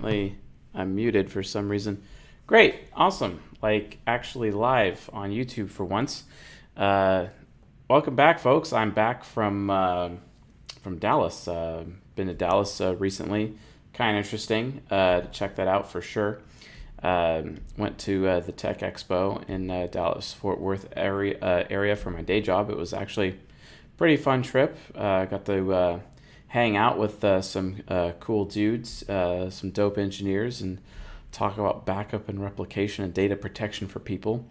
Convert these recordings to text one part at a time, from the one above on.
Apparently, I'm muted for some reason. Great, awesome. Like actually live on YouTube for once. Uh, welcome back, folks. I'm back from uh, from Dallas. Uh, been to Dallas uh, recently. Kind of interesting. Uh, check that out for sure. Um, went to uh, the Tech Expo in Dallas Fort Worth area area for my day job. It was actually pretty fun trip. I got to hang out with uh, some uh, cool dudes, uh, some dope engineers, and talk about backup and replication and data protection for people.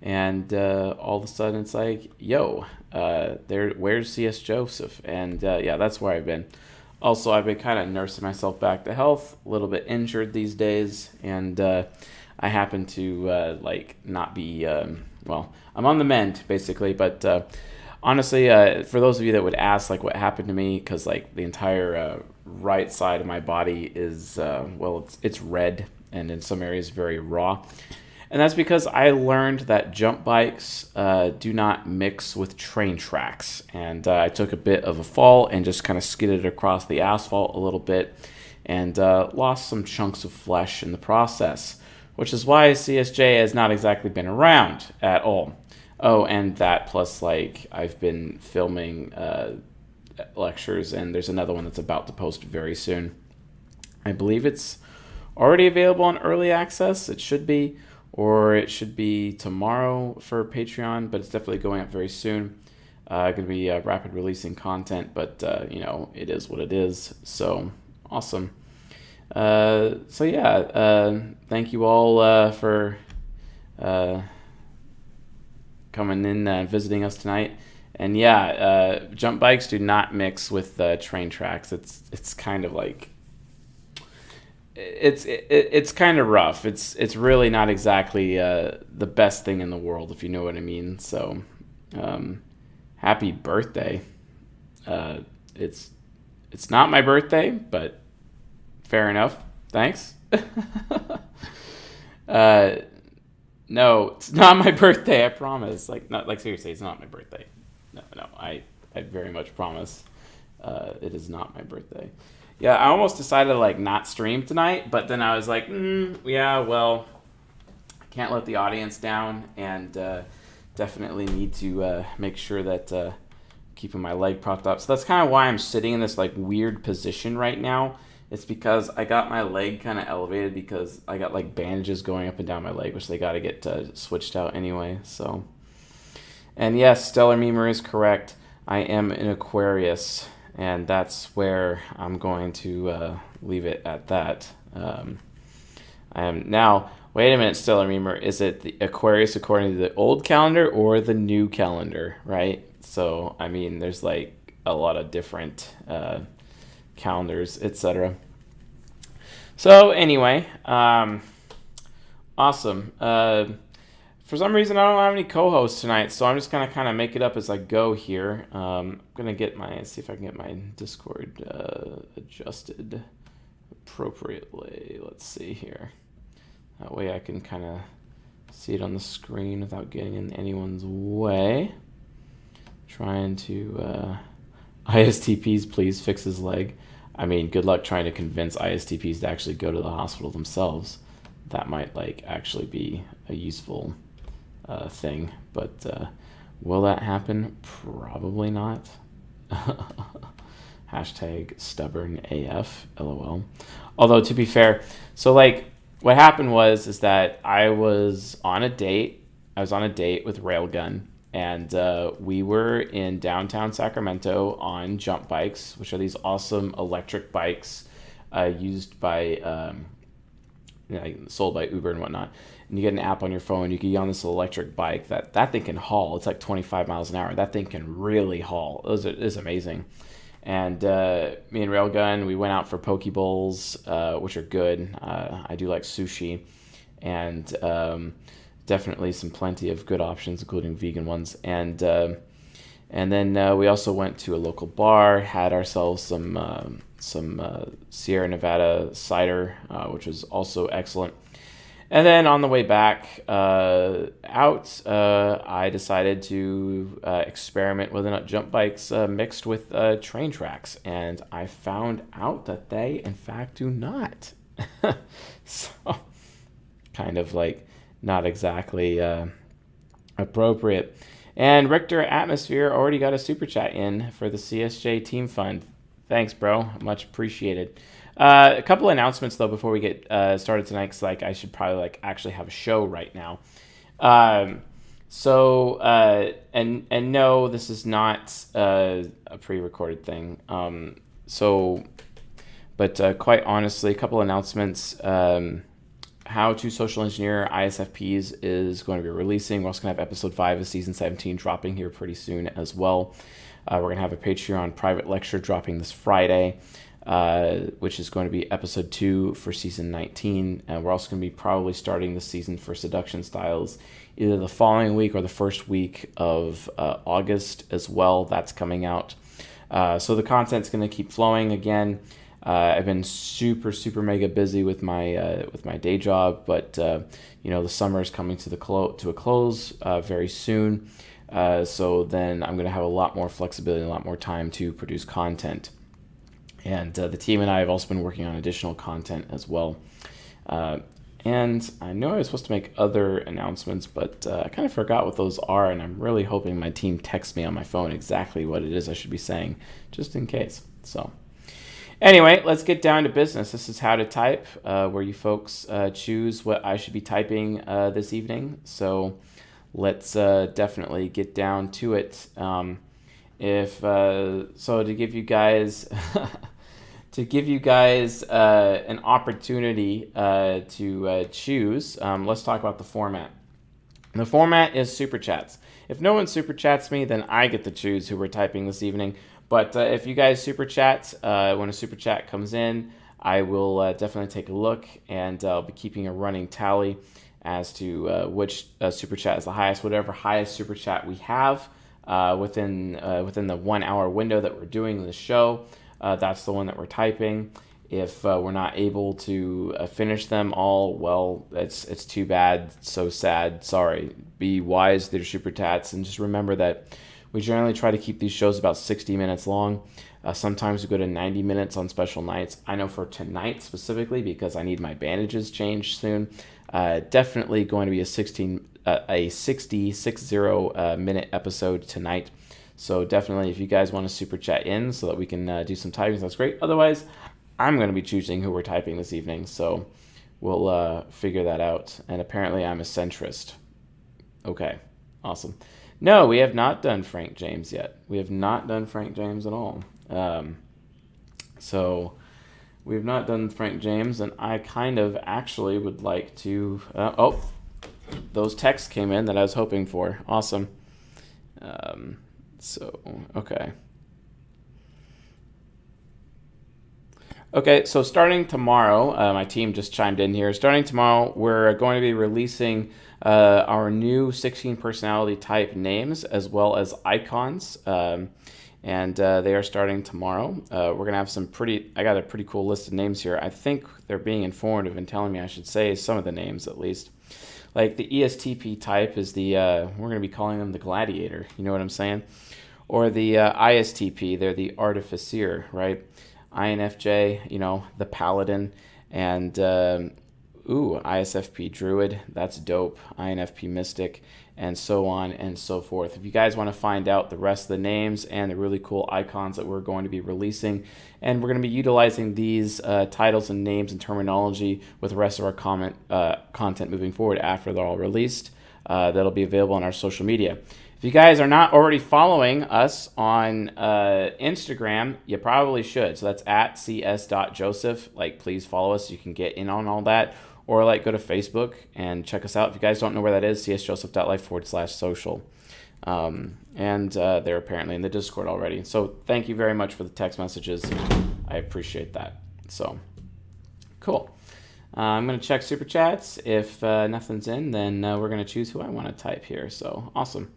And uh, all of a sudden, it's like, yo, uh, there, where's CS Joseph? And uh, yeah, that's where I've been. Also, I've been kind of nursing myself back to health, a little bit injured these days, and I happen to like not be um, well. I'm on the mend basically, but honestly, uh, for those of you that would ask, like, what happened to me, because like the entire uh, right side of my body is, uh, well, it's it's red and in some areas very raw, and that's because I learned that jump bikes uh, do not mix with train tracks, and uh, I took a bit of a fall and just kind of skidded across the asphalt a little bit, and uh, lost some chunks of flesh in the process, which is why CSJ has not exactly been around at all. Oh, and that plus like I've been filming uh, lectures, and there's another one that's about to post very soon. I believe it's already available on early access. It should be, or it should be tomorrow for Patreon, but it's definitely going up very soon. Uh, going to be uh, rapid releasing content, but uh, you know it is what it is. So awesome. Uh, so yeah, uh, thank you all uh, for uh, coming in and visiting us tonight. And yeah, uh, jump bikes do not mix with uh, train tracks. It's it's kind of like it's it, it's kind of rough. It's it's really not exactly uh, the best thing in the world, if you know what I mean. So, um, happy birthday! Uh, it's it's not my birthday, but fair enough. Thanks. uh, no, it's not my birthday. I promise. Like, not like seriously, it's not my birthday. No, no, I, I very much promise. Uh, it is not my birthday. Yeah, I almost decided to like not stream tonight, but then I was like, mm, yeah, well, I can't let the audience down, and uh, definitely need to uh, make sure that uh, keeping my leg propped up. So that's kind of why I'm sitting in this like weird position right now it's because I got my leg kind of elevated because I got like bandages going up and down my leg, which they got to get uh, switched out anyway. So, and yes, Stellar Memer is correct. I am an Aquarius, and that's where I'm going to uh, leave it at that. Um, I am now. Wait a minute, Stellar Memer. Is it the Aquarius according to the old calendar or the new calendar? Right. So I mean, there's like a lot of different. Uh, calendars, etc. So anyway, um, awesome. Uh, for some reason, I don't have any co-hosts tonight, so I'm just gonna kind of make it up as I go here. Um, I'm gonna get my see if I can get my Discord uh, adjusted appropriately. Let's see here. That way, I can kind of see it on the screen without getting in anyone's way. Trying to uh, ISTPs, please fix his leg. I mean, good luck trying to convince ISTPs to actually go to the hospital themselves. That might like actually be a useful uh, thing, but uh, will that happen? Probably not. Hashtag stubborn AF, lol. Although to be fair, so like what happened was is that I was on a date. I was on a date with Railgun and uh, we were in downtown Sacramento on jump bikes, which are these awesome electric bikes uh, used by um, you know, sold by Uber and whatnot. And you get an app on your phone. You can get on this electric bike that that thing can haul. It's like 25 miles an hour. That thing can really haul. It was, it is amazing. And uh, me and Railgun, we went out for poke bowls, uh, which are good. Uh, I do like sushi, and um, definitely some plenty of good options, including vegan ones. And uh, and then uh, we also went to a local bar, had ourselves some uh, some uh, Sierra Nevada cider, uh, which was also excellent. And then on the way back uh, out, I decided to experiment with jump bikes mixed with train tracks, and I found out that they, in fact, do not so, kind of like not exactly uh, appropriate. And Richter Atmosphere already got a super chat in for the CSJ Team Fund. Thanks, bro. Much appreciated. Uh, a couple announcements though before we get uh, started tonight, because like I should probably like actually have a show right now. Um, so uh, and and no, this is not uh, a pre-recorded thing. Um, so, but uh, quite honestly, a couple announcements. Um, how to Social Engineer ISFPs is going to be releasing. We're also going to have episode 5 of season 17 dropping here pretty soon as well. Uh, we're going to have a Patreon private lecture dropping this Friday, uh, which is going to be episode 2 for season 19. And we're also going to be probably starting the season for Seduction Styles either the following week or the first week of uh, August as well. That's coming out. Uh, so the content's going to keep flowing again. Uh, I've been super, super mega busy with my uh, with my day job, but uh, you know the summer is coming to the clo- to a close uh, very soon. Uh, so then I'm going to have a lot more flexibility, and a lot more time to produce content. And uh, the team and I have also been working on additional content as well. and I know I was supposed to make other announcements, but I kind of forgot what those are, and I'm really hoping my team texts me on my phone exactly what it is I should be saying, just in case. So. Anyway, let's get down to business. This is how to type, uh, where you folks uh, choose what I should be typing uh, this evening. So let's uh, definitely get down to it. Um, if uh, so, to give you guys to give you guys uh, an opportunity to choose, um, let's talk about the format. The format is super chats. If no one super chats me, then I get to choose who we're typing this evening. But uh, if you guys super chat, uh, when a super chat comes in, I will uh, definitely take a look and uh, I'll be keeping a running tally as to uh, which uh, super chat is the highest. Whatever highest super chat we have within within the one hour window that we're doing the show, that's the one that we're typing. If we're not able to finish them all, well, it's it's too bad, so sad. Sorry. Be wise to your super chats and just remember that we generally try to keep these shows about 60 minutes long. Uh, sometimes we go to 90 minutes on special nights. I know for tonight specifically, because I need my bandages changed soon, uh, definitely going to be a 16, uh, a 60, 60 uh, minute episode tonight. So definitely, if you guys want to super chat in so that we can uh, do some typing, that's great. Otherwise, I'm going to be choosing who we're typing this evening. So we'll uh, figure that out. And apparently, I'm a centrist. Okay, awesome. No, we have not done Frank James yet. We have not done Frank James at all. Um, so we have not done Frank James, and I kind of actually would like to. Uh, oh, those texts came in that I was hoping for. Awesome. Um, so okay. Okay, so starting tomorrow, uh, my team just chimed in here. Starting tomorrow, we're going to be releasing uh, our new 16 personality type names as well as icons. Um, and uh, they are starting tomorrow. Uh, we're gonna have some pretty. I got a pretty cool list of names here. I think they're being informative and telling me I should say some of the names at least. Like the ESTP type is the. Uh, we're gonna be calling them the gladiator. You know what I'm saying? Or the uh, ISTP. They're the artificer, right? INFJ. You know the paladin, and um, ooh, ISFP Druid, that's dope, INFP Mystic, and so on and so forth. If you guys want to find out the rest of the names and the really cool icons that we're going to be releasing, and we're going to be utilizing these uh, titles and names and terminology with the rest of our comment, uh, content moving forward after they're all released, uh, that'll be available on our social media. If you guys are not already following us on uh, Instagram, you probably should. So that's at cs.joseph. Like, please follow us. You can get in on all that or like go to Facebook and check us out. If you guys don't know where that is, csjoseph.life forward slash social. Um, and uh, they're apparently in the Discord already. So thank you very much for the text messages. I appreciate that. So cool. Uh, I'm going to check super chats. If uh, nothing's in, then uh, we're going to choose who I want to type here. So awesome.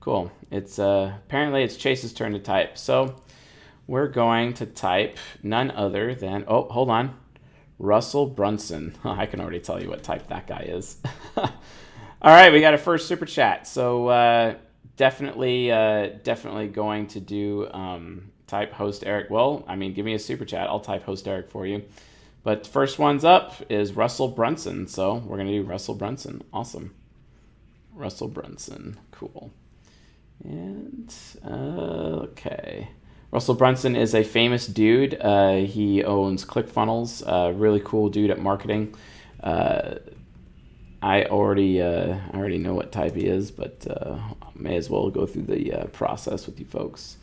Cool. It's uh, apparently it's Chase's turn to type. So we're going to type none other than oh hold on Russell Brunson. I can already tell you what type that guy is. All right, we got a first super chat. So uh, definitely, uh, definitely going to do um, type host Eric. Well, I mean, give me a super chat. I'll type host Eric for you. But first one's up is Russell Brunson. So we're going to do Russell Brunson. Awesome. Russell Brunson. Cool. And, uh, okay. Russell Brunson is a famous dude. Uh, he owns ClickFunnels. Uh, really cool dude at marketing. Uh, I already uh, I already know what type he is, but uh, may as well go through the uh, process with you folks.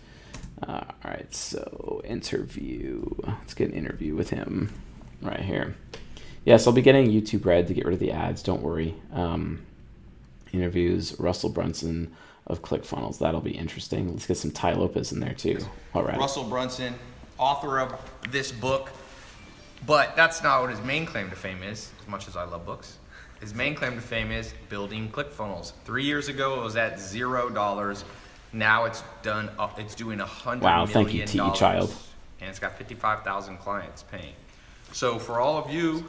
all right, so interview. Let's get an interview with him right here. Yes, I'll be getting YouTube Red to get rid of the ads. Don't worry. Um, interviews Russell Brunson of ClickFunnels. That'll be interesting. Let's get some Tai Lopez in there too. All right. Russell Brunson, author of this book, but that's not what his main claim to fame is. As much as I love books, his main claim to fame is building ClickFunnels. Three years ago, it was at zero dollars. Now it's done. Uh, it's doing a hundred wow, thank you, T. Child. And it's got fifty-five thousand clients paying. So for all of you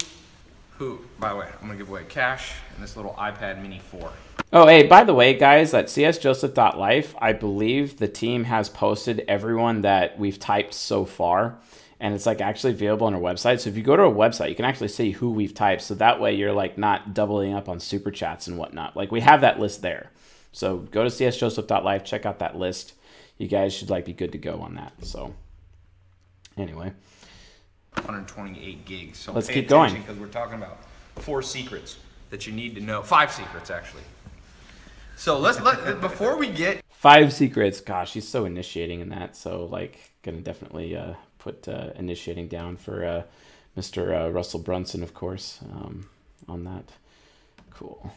who, by the way, I'm gonna give away cash and this little iPad Mini 4. Oh, hey, by the way, guys, at csjoseph.life, I believe the team has posted everyone that we've typed so far. And it's like actually available on our website. So if you go to our website, you can actually see who we've typed. So that way you're like not doubling up on super chats and whatnot. Like we have that list there. So go to csjoseph.life, check out that list. You guys should like be good to go on that. So anyway. 128 gigs. So let's keep going because we're talking about four secrets that you need to know. Five secrets actually. So let's let before we get five secrets. Gosh, he's so initiating in that. So like, gonna definitely uh, put uh, initiating down for uh, Mr. Uh, Russell Brunson, of course, um, on that. Cool.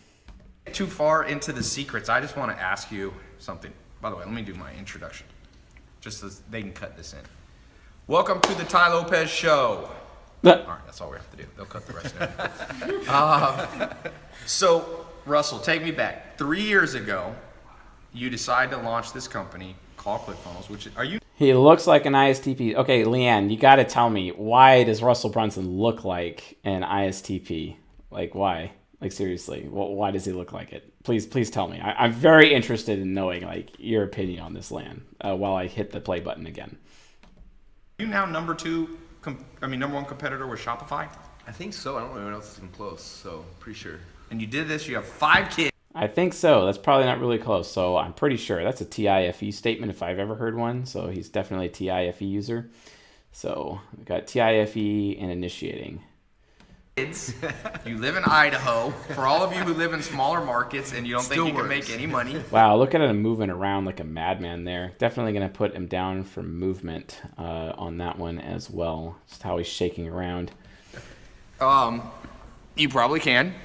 Too far into the secrets. I just want to ask you something. By the way, let me do my introduction, just so they can cut this in. Welcome to the Tai Lopez Show. all right, that's all we have to do. They'll cut the rest out. uh, so Russell, take me back. Three years ago, you decided to launch this company called ClickFunnels, which are you? He looks like an ISTP. Okay, Leanne, you got to tell me why does Russell Brunson look like an ISTP? Like why? Like seriously, why does he look like it? Please, please tell me. I, am very interested in knowing like your opinion on this, land. Uh, while I hit the play button again. Are you now number two? I mean, number one competitor with Shopify. I think so. I don't know anyone else is even close, so pretty sure and you did this, you have five kids. I think so. That's probably not really close. So I'm pretty sure that's a TIFE statement if I've ever heard one. So he's definitely a TIFE user. So we got TIFE and initiating. Kids, you live in Idaho. For all of you who live in smaller markets and you don't Still think you works. can make any money. Wow, look at him moving around like a madman there. Definitely going to put him down for movement uh, on that one as well. Just how he's shaking around. Um, you probably can.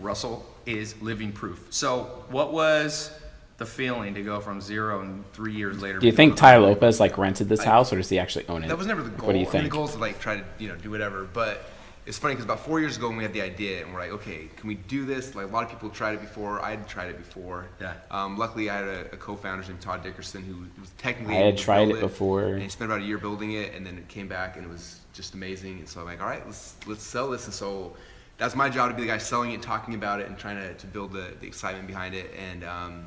Russell is living proof. So, what was the feeling to go from zero and three years later? Do you think Tai Lopez like rented this I, house, or does he actually own it? That was never the goal. What do you think? I mean, the goal is to like try to you know do whatever, but it's funny because about four years ago when we had the idea and we're like, okay, can we do this? Like a lot of people tried it before. I had tried it before. Yeah. Um, luckily, I had a, a, co-founder named Todd Dickerson who was technically. I had tried it, it before. And he spent about a year building it, and then it came back and it was just amazing. And so I'm like, all right, let's let's sell this. And so that's my job to be the guy selling it, talking about it, and trying to, to build the, the excitement behind it. And um,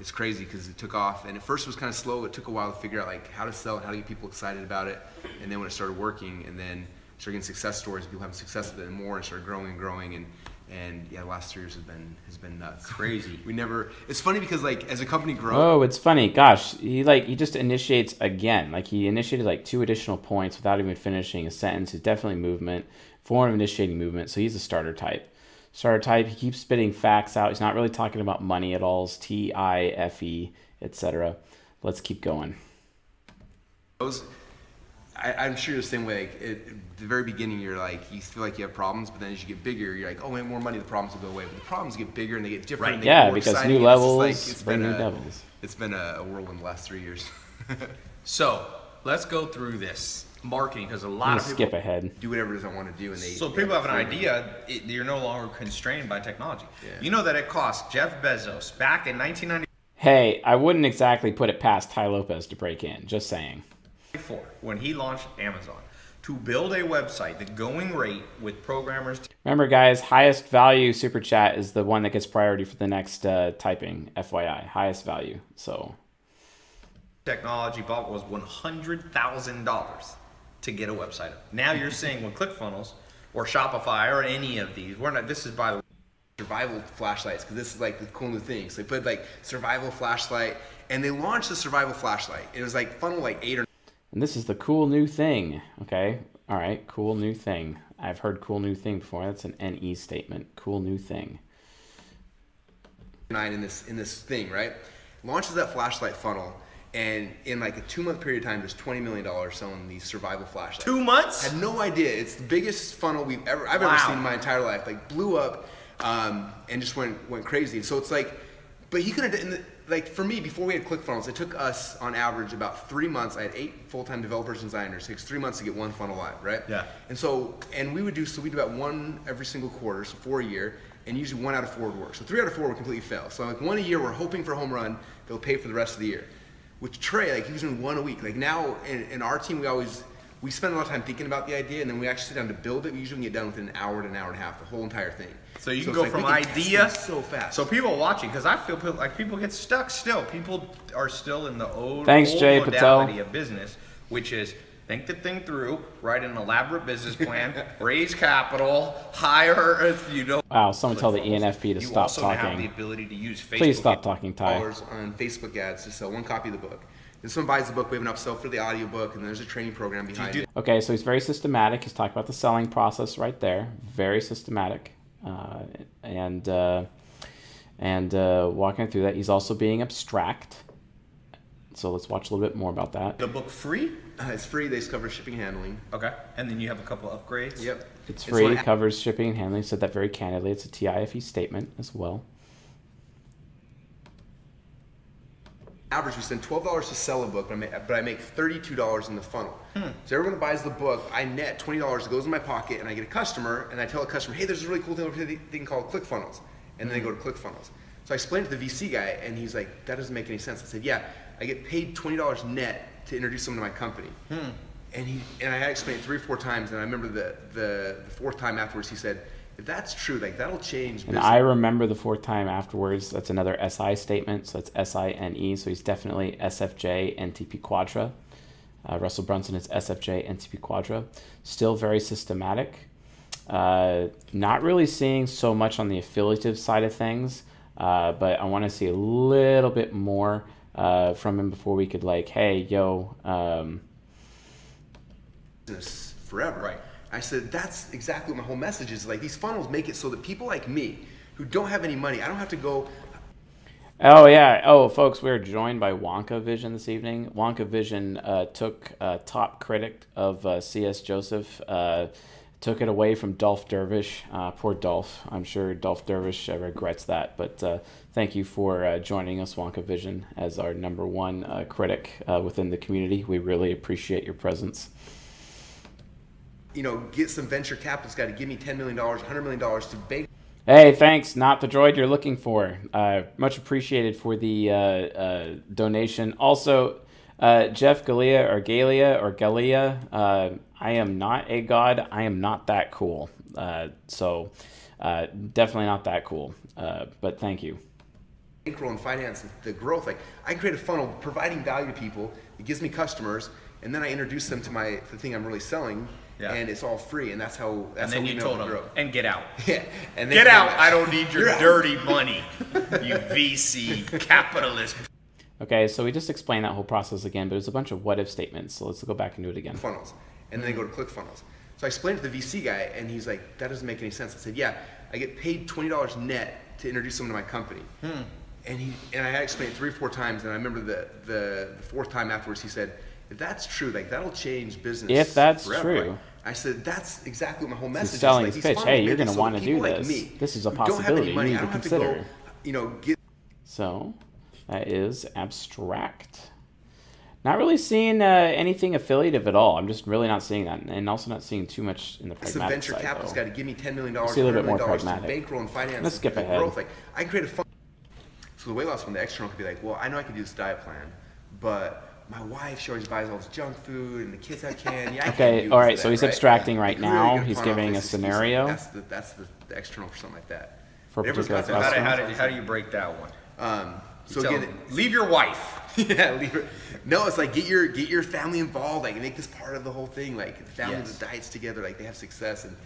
it's crazy because it took off. And at first it was kind of slow. It took a while to figure out like how to sell and how to get people excited about it. And then when it started working, and then started getting success stories, people having success with it and more, and started growing and growing. And and yeah, the last three years has been has been nuts. Crazy. we never. It's funny because like as a company grows. Oh, it's funny. Gosh, he like he just initiates again. Like he initiated like two additional points without even finishing a sentence. It's definitely movement form of initiating movement. So he's a starter type. Starter type, he keeps spitting facts out. He's not really talking about money at all. It's T I F E, etc. Let's keep going. Those, I, am sure you're the same way. Like, at the very beginning, you're like, you feel like you have problems, but then as you get bigger, you're like, oh, wait, more money, the problems will go away. But the problems get bigger and they get different. Right. They yeah, get because exciting. new levels like, it's bring new a, devils. It's been a, a whirlwind the last three years. so let's go through this marketing because a lot of people skip ahead. Do whatever it is I want to do, and they. So people have an idea. It, you're no longer constrained by technology. Yeah. You know that it cost Jeff Bezos back in 1990. Hey, I wouldn't exactly put it past Tai Lopez to break in. Just saying. When he launched Amazon to build a website, the going rate with programmers. Remember, guys, highest value super chat is the one that gets priority for the next uh, typing. FYI, highest value. So technology bought was $100,000. to get a website up. Now you're saying with ClickFunnels or Shopify or any of these, we're not. This is by the way. survival flashlights because this is like the cool new thing. So they put like survival flashlight, and they launched the survival flashlight. It was like funnel like eight or And this is the cool new thing. Okay. All right. Cool new thing. I've heard cool new thing before. That's an NE statement. Cool new thing. nine in this in this thing, right? Launches that flashlight funnel, and in like a two month period of time, there's twenty million dollars selling these survival flashlights. Two months? Had no idea. It's the biggest funnel we've ever I've Wow. ever seen in my entire life. Like blew up, um, and just went went crazy. So it's like, but he could have done. Like for me, before we had ClickFunnels, it took us on average about three months. I had eight full-time developers and designers. It takes three months to get one funnel live, right? Yeah. And so, and we would do so we do about one every single quarter, so four a year, and usually one out of four would work. So three out of four would completely fail. So like one a year, we're hoping for a home run. They'll pay for the rest of the year. With Trey, like he was doing one a week. Like now, in, in our team, we always we spend a lot of time thinking about the idea, and then we actually sit down to build it. We usually get done within an hour to an hour and a half, the whole entire thing. So you can go like from can idea so fast. So people watching, because I feel people, like people get stuck still. People are still in the old, Thanks, old Jay modality Patel. of business, which is think the thing through, write an elaborate business plan, raise capital, hire, you know. Wow. Someone tell the ClickFunnels. ENFP to you stop also have the ability to use Facebook. Please stop talking, Tai. dollars on Facebook ads to sell one copy of the book. Then someone buys the book, we have an upsell for the audiobook, and there's a training program behind do it. Okay, so he's very systematic. He's talking about the selling process right there. Very systematic, uh, and uh, and uh, walking through that. He's also being abstract. So let's watch a little bit more about that. The book free. Uh, it's free. They just cover shipping and handling. Okay, and then you have a couple upgrades. Yep. It's And so free, on covers shipping and handling. Said that very candidly. It's a TIFE E statement as well. Average, we spend twelve dollars to sell a book, but I make, but I make thirty-two dollars in the funnel. Hmm. So everyone that buys the book, I net twenty dollars. It goes in my pocket, and I get a customer, and I tell a customer, "Hey, there's a really cool thing over here, th- thing called ClickFunnels," and then they go to ClickFunnels. So I explained to the VC guy, and he's like, "That doesn't make any sense." I said, "Yeah, I get paid twenty dollars net to introduce someone to my company." Hmm. And he and I had to explain it three or four times, and I remember the the, the fourth time afterwards, he said, "If that's true, like that'll change." And business." I remember the fourth time afterwards. That's another SI statement. So it's S I N E. So he's definitely SFJ NTP Quadra. Uh, Russell Brunson is SFJ NTP Quadra. Still very systematic. Uh, not really seeing so much on the affiliative side of things, uh, but I want to see a little bit more uh, from him before we could like, hey, yo, um, business forever. Right. I said that's exactly what my whole message is. Like these funnels make it so that people like me, who don't have any money, I don't have to go. Oh yeah. Oh, folks, we're joined by Wonka Vision this evening. Wonka Vision uh, took uh, top critic of uh, C.S. Joseph, uh, took it away from Dolph Dervish. Uh, poor Dolph. I'm sure Dolph Dervish uh, regrets that. But thank you for joining us, Wonka Vision, as our number one critic within the community. We really appreciate your presence. You know, get some venture capitalist guy to give me ten million dollars, hundred million dollars to bank Hey, thanks. Not the droid you're looking for. Uh, much appreciated for the uh, uh, donation. Also, uh, Jeff Galia or Galia or Galia, uh, I am not a god. I am not that cool. Uh, so, uh, definitely not that cool. Uh, but thank you. bankroll and finance the growth. Like I create a funnel providing value to people. It gives me customers, and then I introduce them to my the thing I'm really selling, Yeah. and it's all free. And that's how that's And then how we you know told them, grow. and get out. Yeah. And then Get out! back. I don't need your You're out. dirty money, you VC capitalist. Okay, so we just explained that whole process again, but it was a bunch of what if statements. So let's go back and do it again. funnels, and then they go to ClickFunnels. So I explained to the VC guy, and he's like, "That doesn't make any sense." I said, "Yeah, I get paid twenty dollars net to introduce someone to my company." Hmm. And he and I had to explain it three or four times, and I remember the, the the fourth time afterwards, he said, "If that's true, like that'll change business." If that's forever." true. Like, I said, "That's exactly what my whole message selling is." his Like, pitch. Hey, you're gonna wanna do people like this. me This is a who don't have possibility any you money, need to consider. To go, you know, get So that is abstract. Not really seeing uh, anything affiliative at all. I'm just really not seeing that, and also not seeing too much in the pragmatic venture side. capitalist though. guy to give me ten million dollars, See a little bit more to pragmatic. bankroll and finance Let's skip ahead. growth. Like I can create a fund. So the weight loss one, the external could be like, well, I know I can do this diet plan, but my wife, she always buys all this junk food, and the kids have candy. I can't Okay, do all this right, or so that, he's right? abstracting right Like, now. He's giving a scenario. That's the that's the, the external for something like that. For a Everyone's particular got How that. do, how, do, how do you break that one? Um, so again, them, leave your wife. yeah, leave it. No, it's like get your get your family involved. Like make this part of the whole thing. Like the family Yes. diets together. Like they have success and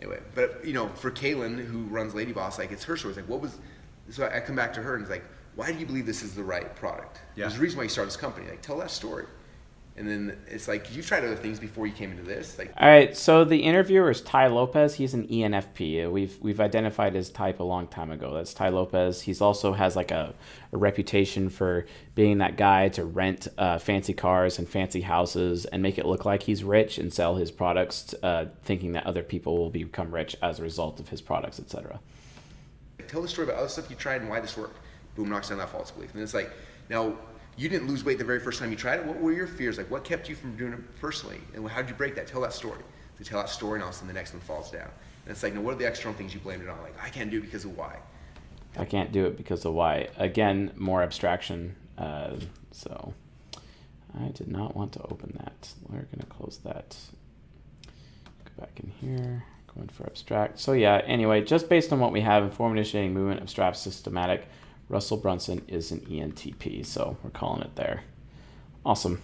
anyway. But you know, for Kaelin who runs Lady Boss, like it's her story. It's like what was. So I come back to her and it's like, why do you believe this is the right product? Yeah. There's a reason why you started this company. Like tell that story. And then it's like you've tried other things before you came into this. Like All right, so the interviewer is Tai Lopez. He's an ENFP. We've we've identified his type a long time ago. That's Tai Lopez. He's also has like a, a reputation for being that guy to rent uh, fancy cars and fancy houses and make it look like he's rich and sell his products, uh, thinking that other people will become rich as a result of his products, etc. tell the story about other stuff you tried and why this worked. Boom, knocks down that false belief. And it's like, now you didn't lose weight the very first time you tried it. What were your fears? Like, what kept you from doing it personally? And how did you break that? Tell that story. To tell that story, and all of a sudden the next one falls down. And it's like, now what are the external things you blamed it on? Like, I can't do it because of why. I can't do it because of why. Again, more abstraction. Uh, so I did not want to open that. We're going to close that. Go back in here. Going for abstract. So yeah. Anyway, just based on what we have, inform initiating movement, abstract, systematic. Russell Brunson is an ENTP, so we're calling it there. Awesome.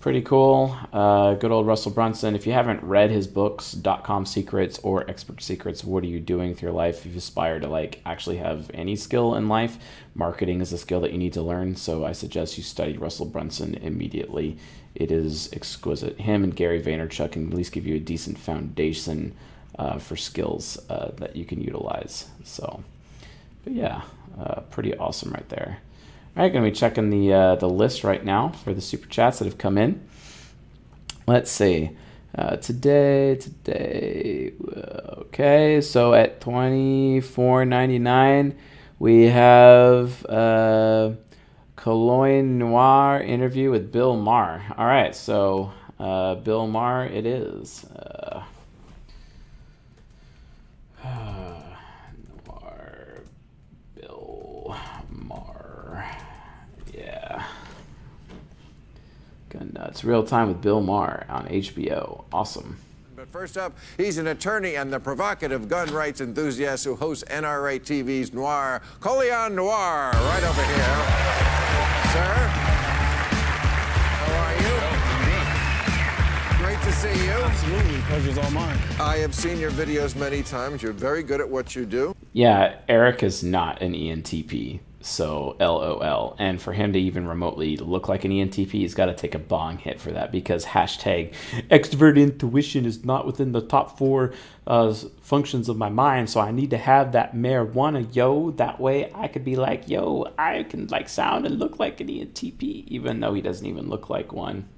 Pretty cool. Uh, good old Russell Brunson. If you haven't read his books, Dot Com Secrets or Expert Secrets, what are you doing with your life? If you aspire to like actually have any skill in life, marketing is a skill that you need to learn. So I suggest you study Russell Brunson immediately. It is exquisite. Him and Gary Vaynerchuk can at least give you a decent foundation uh, for skills uh, that you can utilize. So, but yeah, uh, pretty awesome right there. All right, to be checking the uh, the list right now for the super chats that have come in. Let's see. Uh, today, today, uh, okay. So at twenty four ninety nine, we have uh, Colion Noir interview with Bill Maher. All right, so uh, Bill Maher, it is. Uh, Noir, Bill Maher. Yeah. Gun Nuts. Real time with Bill Maher on HBO. Awesome. But first up, he's an attorney and the provocative gun rights enthusiast who hosts NRA TV's Noir, Colion Noir, right over here. Sir, how are you? Great to see you. Absolutely, pleasure's all mine. I have seen your videos many times. You're very good at what you do. Yeah, Eric is not an ENTP, so LOL. And for him to even remotely look like an E ENTP, he's got to take a bong hit for that because hashtag extrovert intuition is not within the top four uh, functions of my mind. So I need to have that marijuana, yo. That way I could be like, yo, I can like sound and look like an E ENTP, even though he doesn't even look like one.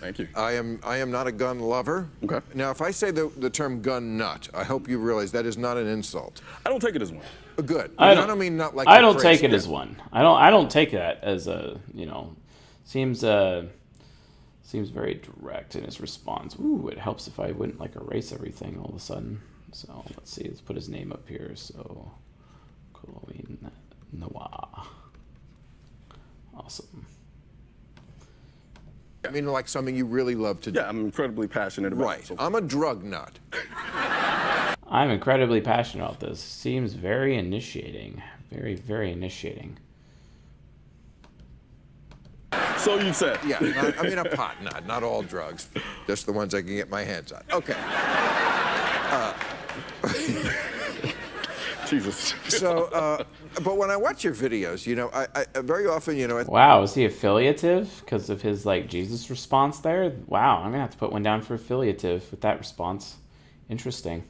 Thank you. I am I am not a gun lover. Okay. Now, if I say the, the term gun nut, I hope you realize that is not an insult. I don't take it as one. Good. I I don't- don't, mean not like I don't take crazy. it as one. I don't. I don't take that as a. You know, seems uh, seems very direct in his response. Ooh, it helps if I wouldn't like erase everything all of a sudden. So let's see. Let's put his name up here. So, Colion Noir. Awesome. I mean like something you really love to do. Yeah, I'm incredibly passionate about Right. it. So I'm a drug nut. I'm incredibly passionate about this. Seems very initiating. Very, very initiating. so you said. Yeah, not, I mean a pot nut, not all drugs, just the ones I can get my hands on. Okay. Jesus. So, uh, but when I watch your videos, you know, I, I very often, you know, at Wow, is he affiliative because of his like Jesus response there? Wow, I'm gonna have to put one down for affiliative with that response. Interesting.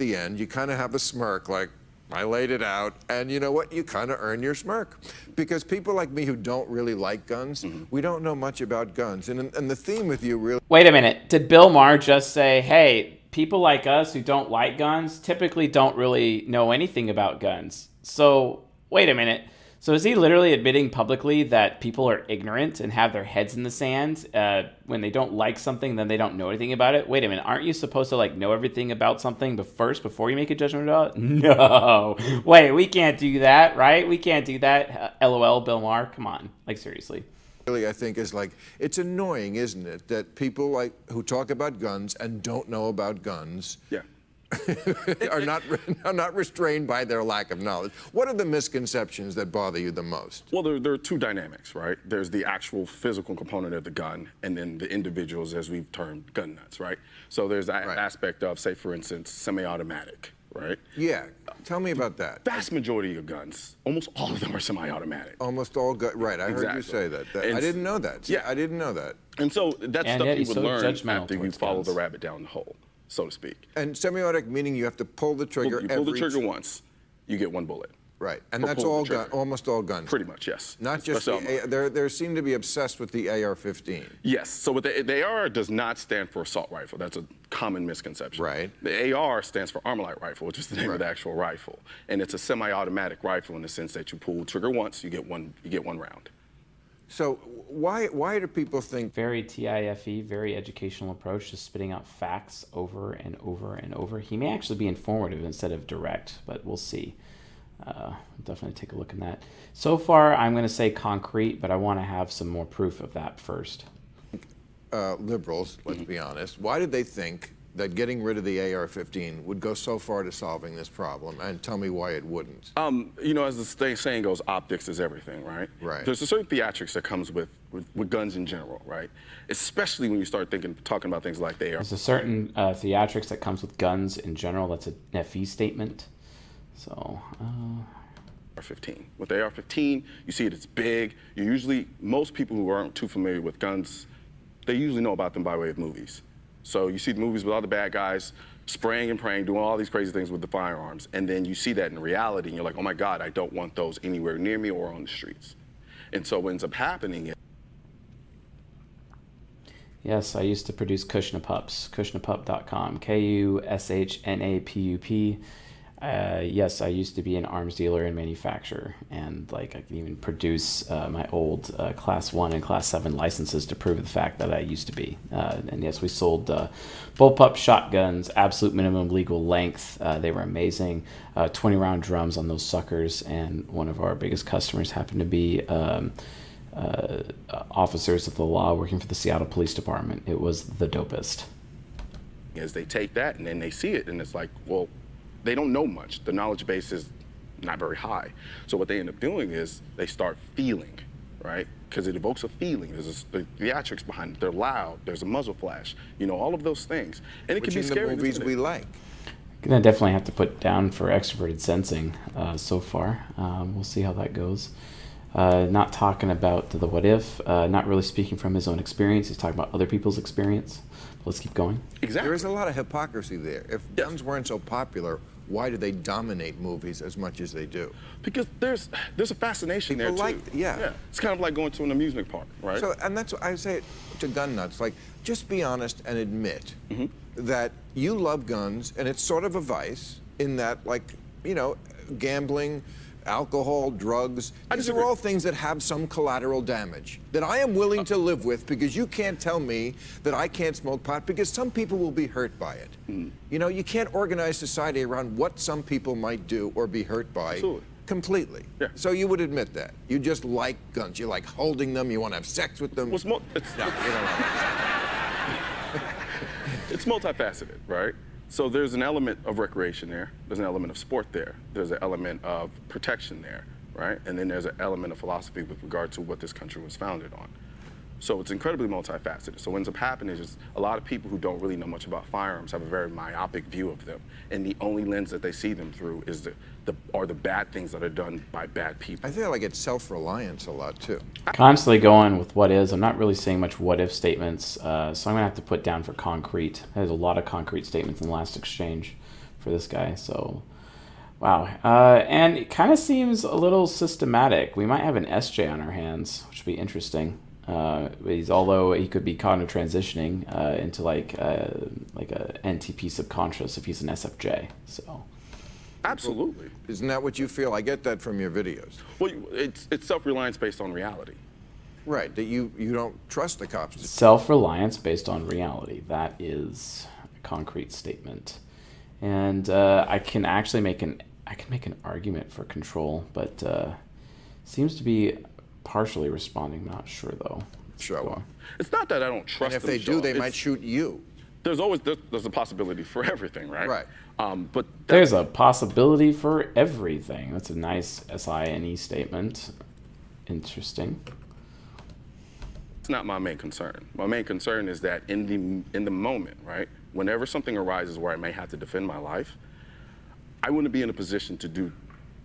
The end, you kind of have a smirk, like I laid it out, and you know what? You kind of earn your smirk, because people like me who don't really like guns, mm-hmm. we don't know much about guns, and and the theme with you really. Wait a minute. Did Bill Maher just say, "Hey, people like us who don't like guns typically don't really know anything about guns"? So wait a minute. So is he literally admitting publicly that people are ignorant and have their heads in the sand uh, when they don't like something, then they don't know anything about it? Wait a minute. Aren't you supposed to like know everything about something but first before you make a judgment about it? No. Wait, we can't do that, right? We can't do that. Uh, LOL, Bill Maher. Come on. Like seriously. really I think is like it's annoying, isn't it, that people like who talk about guns and don't know about guns Yeah. are not are not restrained by their lack of knowledge. What are the misconceptions that bother you the most? Well, there, there are two dynamics, right? There's the actual physical component of the gun, and then the individuals, as we've termed gun nuts, right? So there's that Right. aspect of, say, for instance, semi-automatic, right? Yeah, tell me about that. Vast majority of guns, almost all of them are semi-automatic. Almost all good. Right, I heard you say that. That- I didn't know that. Yeah. I didn't know that. And so that's And stuff you would so learn judgmental after you towards follow guns. the rabbit down the hole, so to speak. And semi-automatic meaning you have to pull the trigger you pull the trigger once, you get one bullet. Right, and that's all gun, almost all guns. Pretty much, yes. Not just the, they're they seem to be obsessed with the AR-15. Yes. So what the, the AR does not stand for assault rifle. That's a common misconception. Right. The AR stands for Armalite rifle, which is the name Right. of the actual rifle, and it's a semi-automatic rifle in the sense that you pull trigger once, you get one, you get one round. So why why do people think very TIFE, very educational approach to spitting out facts over and over and over. He may actually be informative instead of direct, but we'll see. Uh, definitely take a look in that. So far, I'm going to say concrete, but I want to have some more proof of that first. uh, liberals, let's be honest, why did they think that getting rid of the AR-15 would go so far to solving this problem? And tell me why it wouldn't. Um, you know, as the saying goes, optics is everything, right? Right. There's a certain theatrics that comes with, with, with guns in general, right? Especially when you start thinking, talking about things like the AR. There's a certain uh, theatrics that comes with guns in general. That's a FE statement. So, uh, AR-15. With the AR-15, you see it, it's big. You usually, most people who aren't too familiar with guns, they usually know about them by way of movies. So you see the movies with all the bad guys spraying and praying, doing all these crazy things with the firearms, and then you see that in reality, and you're like, oh my God, I don't want those anywhere near me or on the streets. And so what ends up happening is Yes, I used to produce Kushna Pups, kushnapup.com, K U S H N A P U P. Uh, yes, I used to be an arms dealer and manufacturer, and like I can even produce uh, my old uh, Class One and Class Seven licenses to prove the fact that I used to be. Uh, and yes, we sold uh, bullpup shotguns, absolute minimum legal length. They were amazing. Uh, 20 round drums on those suckers, and one of our biggest customers happened to be. Um, officers of the law working for the Seattle Police Department. It was the dopest. is they take that and then they see it and it's like, well, they don't know much. The knowledge base is not very high. So what they end up doing is they start feeling, right? Because it evokes a feeling. There's a, the theatrics behind it. They're loud. There's a muzzle flash. You know, all of those things. And it Which can be in the scary. movies we like. Gonna definitely have to put down for extroverted sensing uh, so far. Um, we'll see how that goes. Uh, not talking about the what if, uh, not really speaking from his own experience. He's talking about other people's experience. Let's keep going. Exactly. There is a lot of hypocrisy there. If Yes. guns weren't so popular, why do they dominate movies as much as they do? because there's there's a fascination People there too. like- yeah. It's kind of like going to an amusement park, right? So, and that's what I say to gun nuts. Like, just be honest and admit Mm-hmm. that you love guns, and it's sort of a vice in that, like, you know, gambling, alcohol, drugs. I These are all things that have some collateral damage that I am willing to live with because you can't tell me that I can't smoke pot because some people will be hurt by it. Mm-hmm. You know, you can't organize society around what some people might do or be hurt by. Absolutely. Completely. Yeah. So you would admit that. You just like guns. You like holding them. You want to have sex with them. Well, it's, mo- it's, No, you it's multifaceted, right? So there's an element of recreation there. There's an element of sport there. There's an element of protection there, right? And then there's an element of philosophy with regard to what this country was founded on. So it's incredibly multifaceted. So what ends up happening is a lot of people who don't really know much about firearms have a very myopic view of them, and the only lens that they see them through is the, the are the bad things that are done by bad people. I feel like it's self-reliance a lot too. Constantly going with what is. I'm not really saying much what if statements, uh, so I'm gonna have to put down for concrete. There's a lot of concrete statements in the last exchange for this guy. So, wow. Uh, and it kind of seems a little systematic. We might have an SJ on our hands, which would be interesting. Uh, he's although he could be kind of transitioning uh, into like uh, like a NTP subconscious if he's an SFJ. So. Absolutely. Isn't that what you feel? I get that from your videos. Well, it's, it's self-reliance based on reality. Right, that you, you don't trust the cops. Self reliance based on reality. That is a concrete statement. And uh, I can actually make an I can make an argument for control, but uh, seems to be partially responding. Not sure though. Show Go up. on. It's not that I don't trust And if them they do, up. they might shoot you. there's always there's, there's a possibility for everything, right? Right. Um, but There's a possibility for everything. That's a nice SINE statement. Interesting. it's not my main concern. My main concern is that in the in the moment, right, whenever something arises where I may have to defend my life, I want to be in a position to do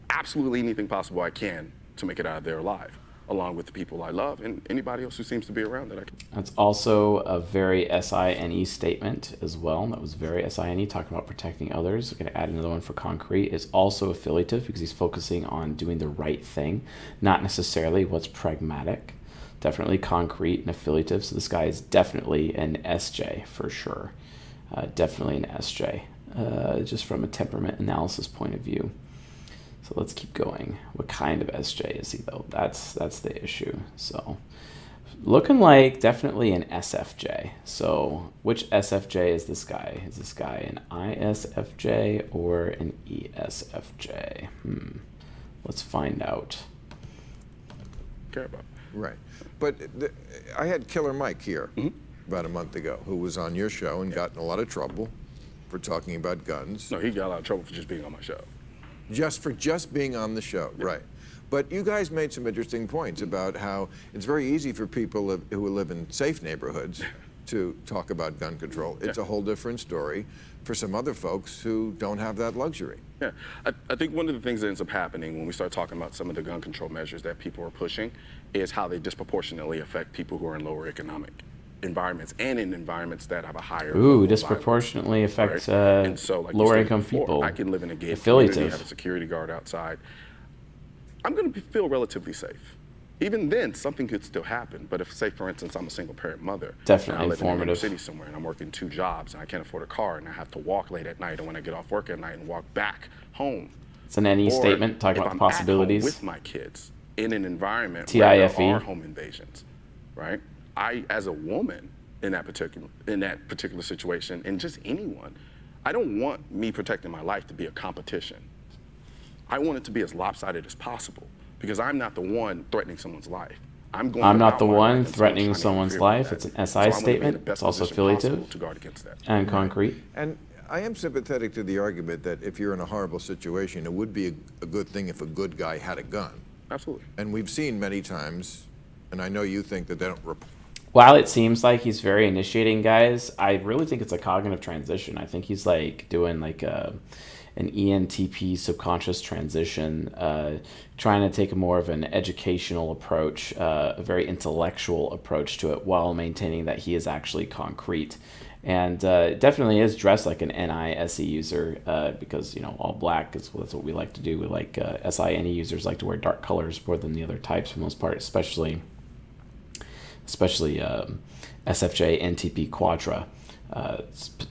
absolutely anything possible I can to make it out of there alive, along with the people I love and anybody else who seems to be around that I can. That's also a very SINE statement as well. That was very SINE, talking about protecting others. I'm going to add another one for concrete. It's also affiliative because he's focusing on doing the right thing, not necessarily what's pragmatic. Definitely concrete and affiliative. So this guy is definitely an SJ for sure. Uh, definitely an SJ, uh, just from a temperament analysis point of view. So let's keep going. What kind of SJ is he though? That's that's the issue. So looking like definitely an SFJ. So which SFJ is this guy? Is this guy an ISFJ or an ESFJ? Hmm. Let's find out. care about. Right. But the, I had Killer Mike here Mm-hmm. about a month ago, who was on your show and got in a lot of trouble for talking about guns, No, he got a lot of trouble for just being on my show. Just for just being on the show. Right. But you guys made some interesting points about how it's very easy for people who live in safe neighborhoods to talk about gun control. It's Yeah. a whole different story for some other folks who don't have that luxury. Yeah, I, I think one of the things that ends up happening when we start talking about some of the gun control measures that people are pushing is how they disproportionately affect people who are in lower economic environments and in environments that have a higher Ooh, disproportionately affect right? uh, and so, like lower income before, people. I can live in a gated community, have a security guard outside. I'm going to feel relatively safe. Even then, something could still happen. But if, say, for instance, I'm a single parent mother, Definitely and I live in a informative. city somewhere, and I'm working two jobs, and I can't afford a car, and I have to walk late at night, and when I get off work at night, and walk back home. It's an any statement talking about the I'm possibilities. with my kids in an environment where there are home invasions, right? I, as a woman in that particular in that particular situation, and just anyone, I don't want me protecting my life to be a competition. I want it to be as lopsided as possible because I'm not the one threatening someone's life. I'm going. I'm not the one threatening someone's life. It's an SI So I wanna be in the statement. best It's also position affiliative. to guard against that. and concrete. And I am sympathetic to the argument that if you're in a horrible situation, it would be a, a good thing if a good guy had a gun. Absolutely. And we've seen many times, and I know you think that they don't rep- While it seems like he's very initiating guys, I really think it's a cognitive transition. I think he's like doing like a an ENTP subconscious transition, uh, trying to take more of an educational approach, uh, a very intellectual approach to it, while maintaining that he is actually concrete. And uh, definitely is dressed like an NISE user uh, because you know all black is that's what we like to do. We like uh, SINE users like to wear dark colors more than the other types for the most part, especially especially um, SFJ, NTP, Quadra, uh,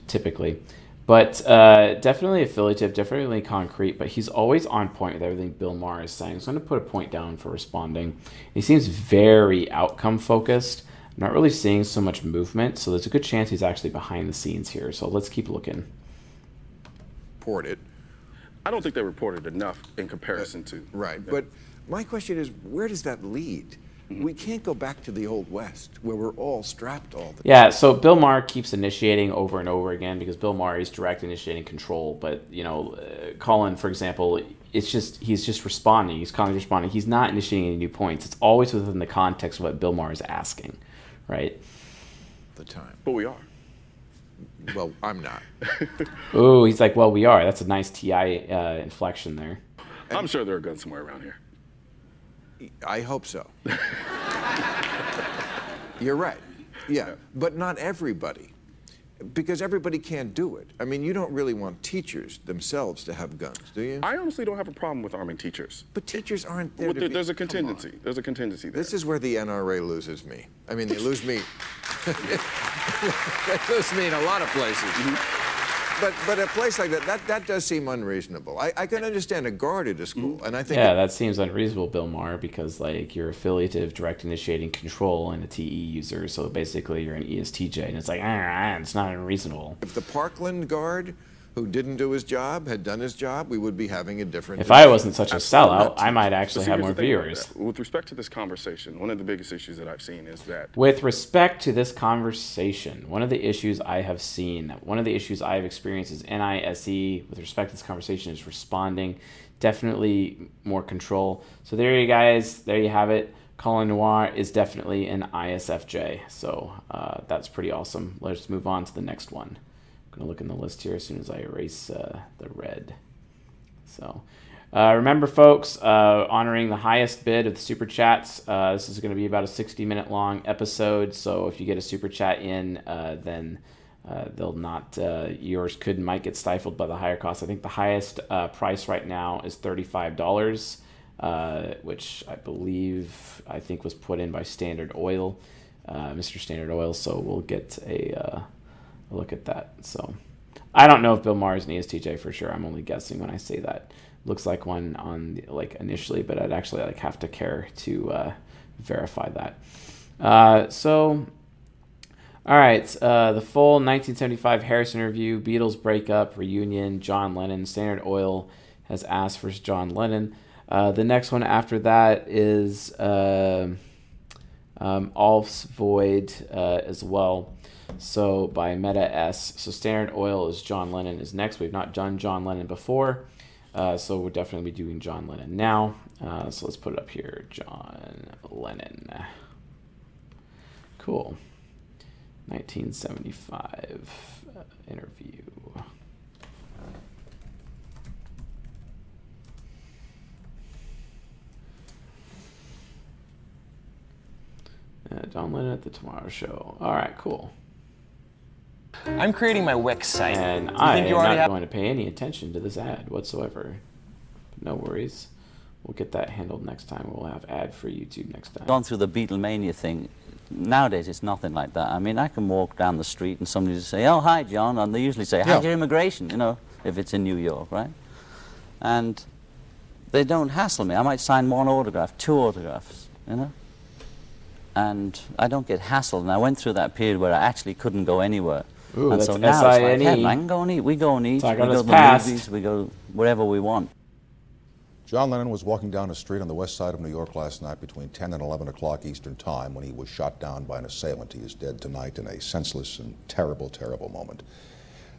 typically. But uh, definitely affiliative, definitely concrete, but he's always on point with everything Bill Maher is saying. So I'm going to put a point down for responding. He seems very outcome focused. I'm not really seeing so much movement, so there's a good chance he's actually behind the scenes here. So let's keep looking. port it. I don't think they reported enough in comparison to. Right. But my question is, where does that lead? We can't go back to the old West where we're all strapped all the time. Yeah, so Bill Maher keeps initiating over and over again because Bill Maher is direct initiating control. But you know, uh, Colion, for example, it's just he's just responding. He's calling responding. He's not initiating any new points. It's always within the context of what Bill Maher is asking, right? the time. But we are. Well, I'm not. Ooh, he's like, well, we are. That's a nice Ti uh, inflection there. I'm sure there are guns somewhere around here. I hope so. You're right. Yeah, but not everybody. Because everybody can't do it. I mean, you don't really want teachers themselves to have guns, do you? I honestly don't have a problem with arming teachers. but teachers aren't there Well, to there- be- there's a contingency. There's a contingency there. This is where the NRA loses me. I mean, they lose me. they lose me in a lot of places. Mm-hmm. But but a place like that, that, that does seem unreasonable. I, I can understand a guard at a school, and I think Yeah, that seems unreasonable, Bill Maher, because like you're affiliative, direct initiating control, and a TE user. So basically, you're an ESTJ, and it's like, ah, it's not unreasonable. if the Parkland guard who didn't do his job had done his job, we would be having a different. If I wasn't such a sellout, I might actually have more viewers. With respect to this conversation, one of the biggest issues that I've seen is that. With respect to this conversation, one of the issues I have seen, one of the issues I have experienced is NISE with respect to this conversation is responding. Definitely more control. So there you guys, there you have it. Colion Noir is definitely an ISFJ. So uh, that's pretty awesome. Let's move on to the next one to look in the list here as soon as I erase uh, the red. So uh, remember, folks, uh, honoring the highest bid of the super chats. Uh, this is to be about a 60 minute long episode. So if you get a super chat in, uh, then uh, they'll not yours could might get stifled by the higher cost. I think the highest price right now is $35. which I believe I think was put in by Standard Oil, Mr. Standard Oil. So we'll get a look at that. So I don't know if Bill Maher is an ESTJ for sure. I'm only guessing when I say that. Looks like one on like initially, but I'd actually like have to care to uh, verify that. Uh, so, all right, uh, the full 1975 Harrison interview, Beatles breakup, reunion, John Lennon, Standard Oil has asked for John Lennon. Uh, the next one after that is uh, um, Alf's Void uh, as well. So by Meta S. So Standard Oil is John Lennon is next. We've not done John Lennon before. Uh, so we'll definitely be doing John Lennon now. Uh, so let's put it up here. John Lennon. Cool. 1975 uh, interview. Uh, John Lennon at the Tomorrow Show. All right, cool. I'm creating my Wix site. And I am not going to pay any attention to this ad whatsoever. No worries. We'll get that handled next time. We'll have ad for YouTube next time. Gone through the Beatlemania thing. Nowadays, it's nothing like that. I mean, I can walk down the street and somebody just say, "Oh, hi, John," and they usually say, "How's yeah. your immigration?" You know, if it's in New York, right? And they don't hassle me. I might sign one autograph, two autographs, you know. And I don't get hassled. And I went through that period where I actually couldn't go anywhere. Ooh, and that's so now S-I-N-E. it's like, I can go and eat. We go and eat. we go to the past. movies. We go wherever we want. John Lennon was walking down a street on the west side of New York last night between 10 and 11 o'clock Eastern Time when he was shot down by an assailant. He is dead tonight in a senseless and terrible, terrible moment.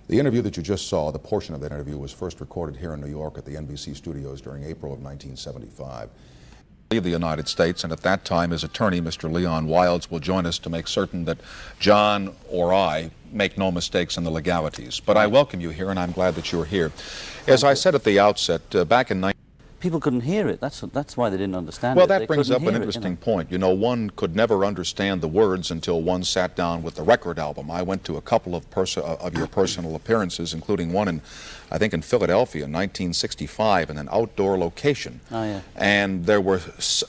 The interview that you just saw, the portion of that interview, was first recorded here in New York at the NBC studios during April of 1975 the United States, and at that time his attorney, Mr. Leon Wildes, will join us to make certain that John or I make no mistakes in the legalities. But I welcome you here, and I'm glad that you're here. As I said at the outset, uh, back in 19 people couldn't hear it. That's that's why they didn't understand well, it. that they brings up an interesting it, you know? point. You know, one could never understand the words until one sat down with the record album. I went to a couple of perso- of your personal appearances, including one in, I think, in Philadelphia in 1965, in an outdoor location. Oh yeah. And there were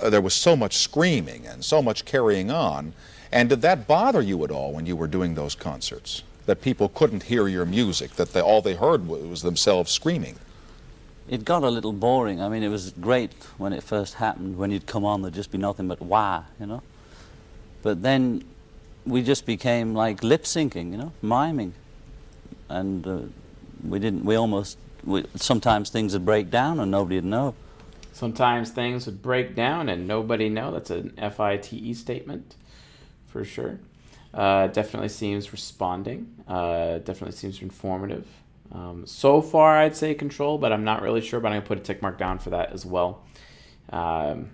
there was so much screaming and so much carrying on. And did that bother you at all when you were doing those concerts? That people couldn't hear your music, that they, all they heard was themselves screaming? it got a little boring. I mean, it was great when it first happened. When you'd come on, there'd just be nothing but wah, you know. But then we just became like lip syncing, you know, miming, and uh, we didn't. We almost. We, sometimes things would break down and nobody'd know. Sometimes things would break down and nobody know. That's an FITE statement, for sure. Uh, definitely seems responding. Uh, definitely seems informative. Um, so far, I'd say control, but I'm not really sure. But I'm gonna put a tick mark down for that as well. Um,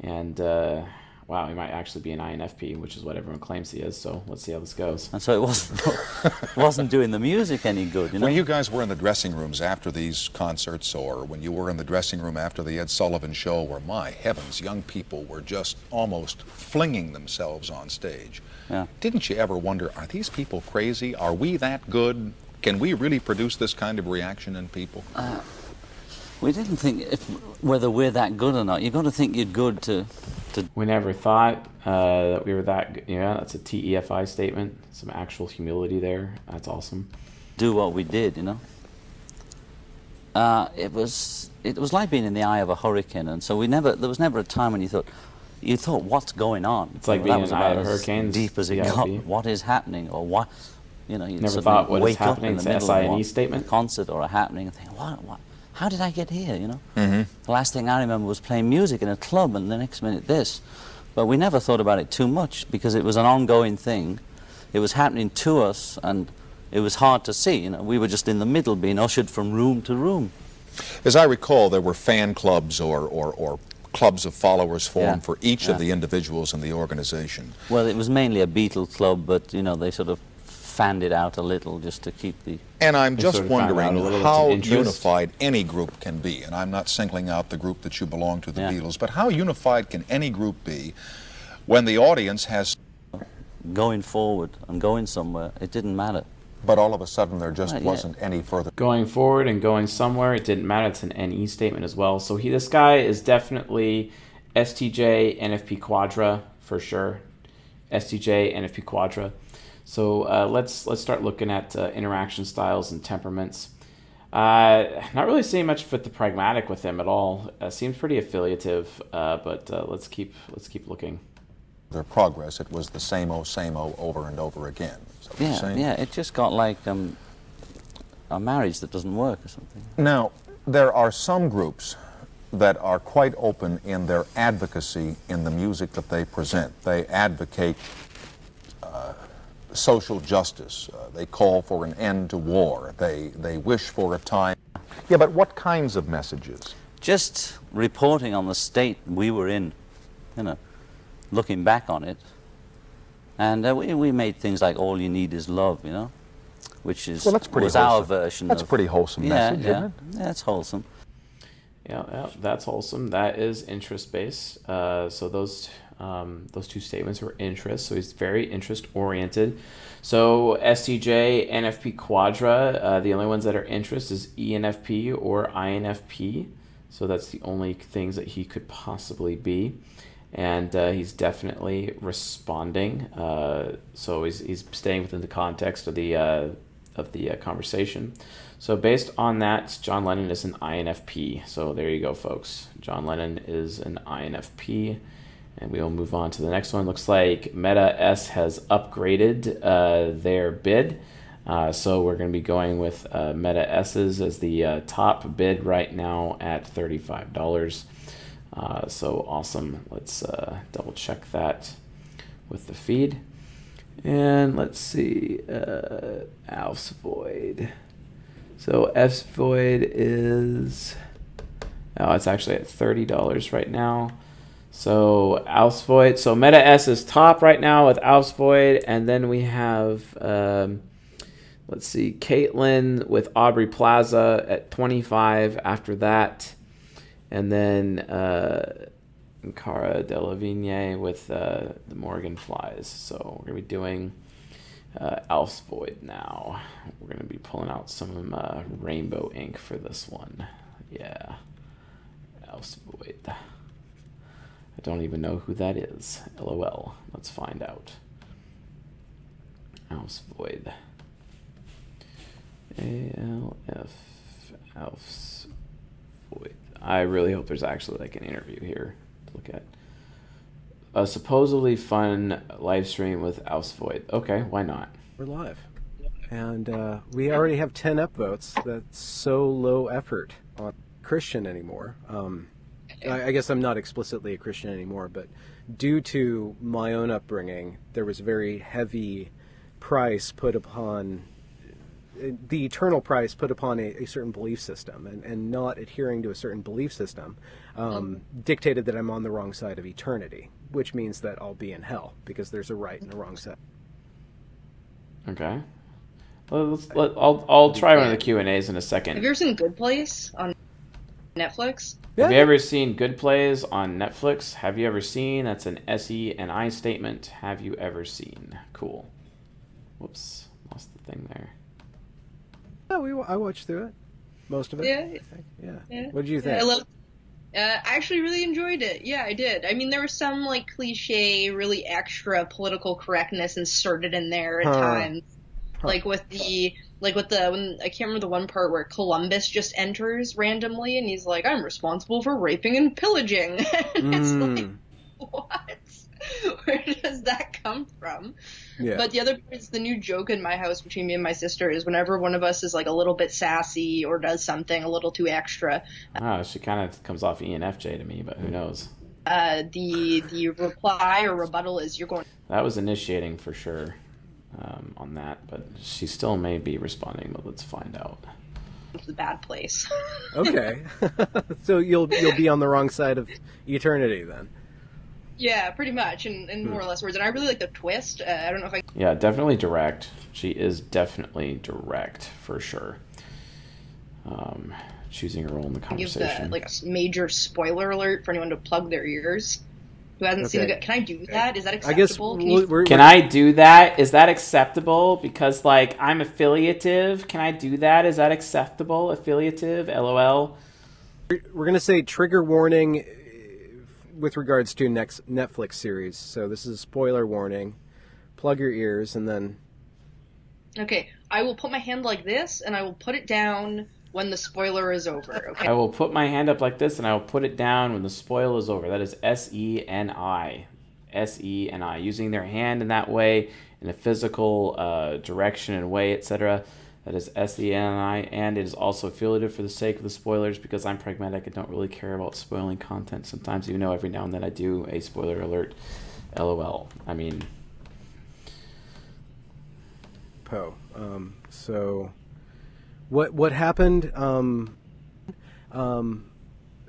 and uh, wow, he might actually be an INFP, which is what everyone claims he is. So let's see how this goes. And so it wasn't wasn't doing the music any good. You know? When you guys were in the dressing rooms after these concerts, or when you were in the dressing room after the Ed Sullivan Show, where my heavens, young people were just almost flinging themselves on stage. Yeah. Didn't you ever wonder, are these people crazy? Are we that good? Can we really produce this kind of reaction in people? Uh, we didn't think if, whether we're that good or not. You've got to think you're good to. to we never thought uh, that we were that. Good. Yeah, that's a TEFI statement. Some actual humility there. That's awesome. Do what we did, you know. Uh, it was it was like being in the eye of a hurricane, and so we never. There was never a time when you thought, you thought, what's going on? It's like being in the eye of a hurricane. Deep as it got. What is happening, or what? You know, you'd Never thought what is wake up happening, in the it's a middle of SINE statement? concert or a happening and think, what, what, how did I get here, you know? Mm-hmm. The last thing I remember was playing music in a club and the next minute this. But we never thought about it too much because it was an ongoing thing. It was happening to us and it was hard to see, you know. We were just in the middle being ushered from room to room. As I recall, there were fan clubs or, or, or clubs of followers formed Yeah, for each yeah. of the individuals in the organization. Well, it was mainly a Beatle club, but, you know, they sort of fanned it out a little just to keep the... And I'm just sort of wondering a little it's how unified any group can be. And I'm not singling out the group that you belong to, the Yeah. Beatles, but how unified can any group be when the audience has, Going forward and going somewhere, it didn't matter. but all of a sudden there just Right, wasn't any further? going forward and going somewhere. It didn't matter. It's an NE statement as well. So he, this guy is definitely STJ NFP Quadra for sure. STJ NFP Quadra. So uh, let's let's start looking at uh, interaction styles and temperaments. Uh, not really seeing much with the pragmatic with him at all. Uh, seems pretty affiliative, uh, but uh, let's keep let's keep looking. Their progress, it was the same old, same old over and over again. Is that what you're Yeah, yeah, it just got like um, a marriage that doesn't work or something. Now, there are some groups that are quite open in their advocacy in the music that they present. They advocate social justice. Uh, they call for an end to war. They, they wish for a time. Yeah, but what kinds of messages? Just reporting on the state we were in, you know, looking back on it. And uh, we, we made things like All You Need Is Love, you know, which is Well, that's pretty was our wholesome. version That's of... a pretty wholesome yeah, message, yeah, isn't it? Yeah, it's wholesome. Yeah, yeah, that's wholesome. That is interest based. Uh, so those um, those two statements were interest. So he's very interest oriented. So STJ, NFP Quadra. Uh, the only ones that are interest is ENFP or INFP. So that's the only things that he could possibly be. And uh, he's definitely responding. Uh, so he's, he's staying within the context of the uh, of the uh, conversation. So based on that, John Lennon is an INFP. So there you go, folks. John Lennon is an INFP. And we will move on to the next one. Looks like Meta S has upgraded uh, their bid. Uh, so we're going to be going with uh, Meta S's as the uh, top bid right now at $35. Uh, so awesome. Let's uh, double check that with the feed. And let's see, uh, Alf's Void. So F's Void is, oh, it's actually at $30 right now. So Alf's Void, so Meta S is top right now with Alf's Void. And then we have, um, let's see, Kaelin with Aubrey Plaza at 25 after that. And then uh, Cara Delevingne with uh, the Morgan Flies. So we're going to be doing uh, Void now. We're going to be pulling out some uh, rainbow ink for this one. Yeah. Alf's Void. I don't even know who that is. LOL. Let's find out. Alf's Void. ALF. Alf's Void. I really hope there's actually like an interview here to look at. A supposedly fun live stream with Alf's Void. Okay, why not? We're live. And uh, we already have 10 upvotes. That's so low effort on Christian anymore. Um, I, I guess I'm not explicitly a Christian anymore, but due to my own upbringing, there was a very heavy price put upon the eternal price put upon a, a certain belief system and, and not adhering to a certain belief system um, dictated that I'm on the wrong side of eternity, which means that I'll be in hell because there's a right and a wrong side. Okay. Well, let's, let, I'll, I'll try one of the Q and A's in a second. Have you ever seen Good Place on Netflix? Have you ever seen Good Place on Netflix? Have you ever seen? That's an SE and I statement. Have you ever seen? Cool. Whoops, lost the thing there. Yeah, we I watched through it, most of it. Yeah. I think. Yeah. Yeah. What did you Yeah, think? I love. Uh, I actually really enjoyed it. Yeah, I did. I mean, there was some like cliche, really extra political correctness inserted in there at Huh. times, like with the like with the when I can't remember the one part where Columbus just enters randomly and he's like, "I'm responsible for raping and pillaging." and it's like, Mm. what? Where does that come from? Yeah. But the other part is the new joke in my house between me and my sister is whenever one of us is like a little bit sassy or does something a little too extra. Oh, she kind of comes off ENFJ to me, but who knows? Uh, the the reply or rebuttal is you're going. That was initiating for sure um, on that, but she still may be responding. But let's find out. It's the bad place. okay, so you'll you'll be on the wrong side of eternity then. Yeah, pretty much, in, in more or less words. And I really like the twist. Uh, I don't know if I. Yeah, definitely direct. She is definitely direct for sure. Um, choosing her role in the conversation. Give the, like a major spoiler alert for anyone to plug their ears who hasn't okay. seen the. Can I do that? Is that acceptable? I guess can, you... we're, can I do that? Is that acceptable? Because like I'm affiliative. Can I do that? Is that acceptable? Affiliative? LOL. We're gonna say trigger warning eh, with regards to next Netflix series. So this is a spoiler warning. Plug your ears and then. Okay, I will put my hand like this, and I will put it down when the spoiler is over. Okay. I will put my hand up like this, and I will put it down when the spoil is over. That is S E N I, S E N I, using their hand in that way, in a physical uh, direction and way, etc. That is S-E-N-I, and it is also affiliated for the sake of the spoilers because I'm pragmatic and don't really care about spoiling content. Sometimes, you know, every now and then I do a spoiler alert. LOL. I mean... Poe. Um, so, what what happened? Um, um,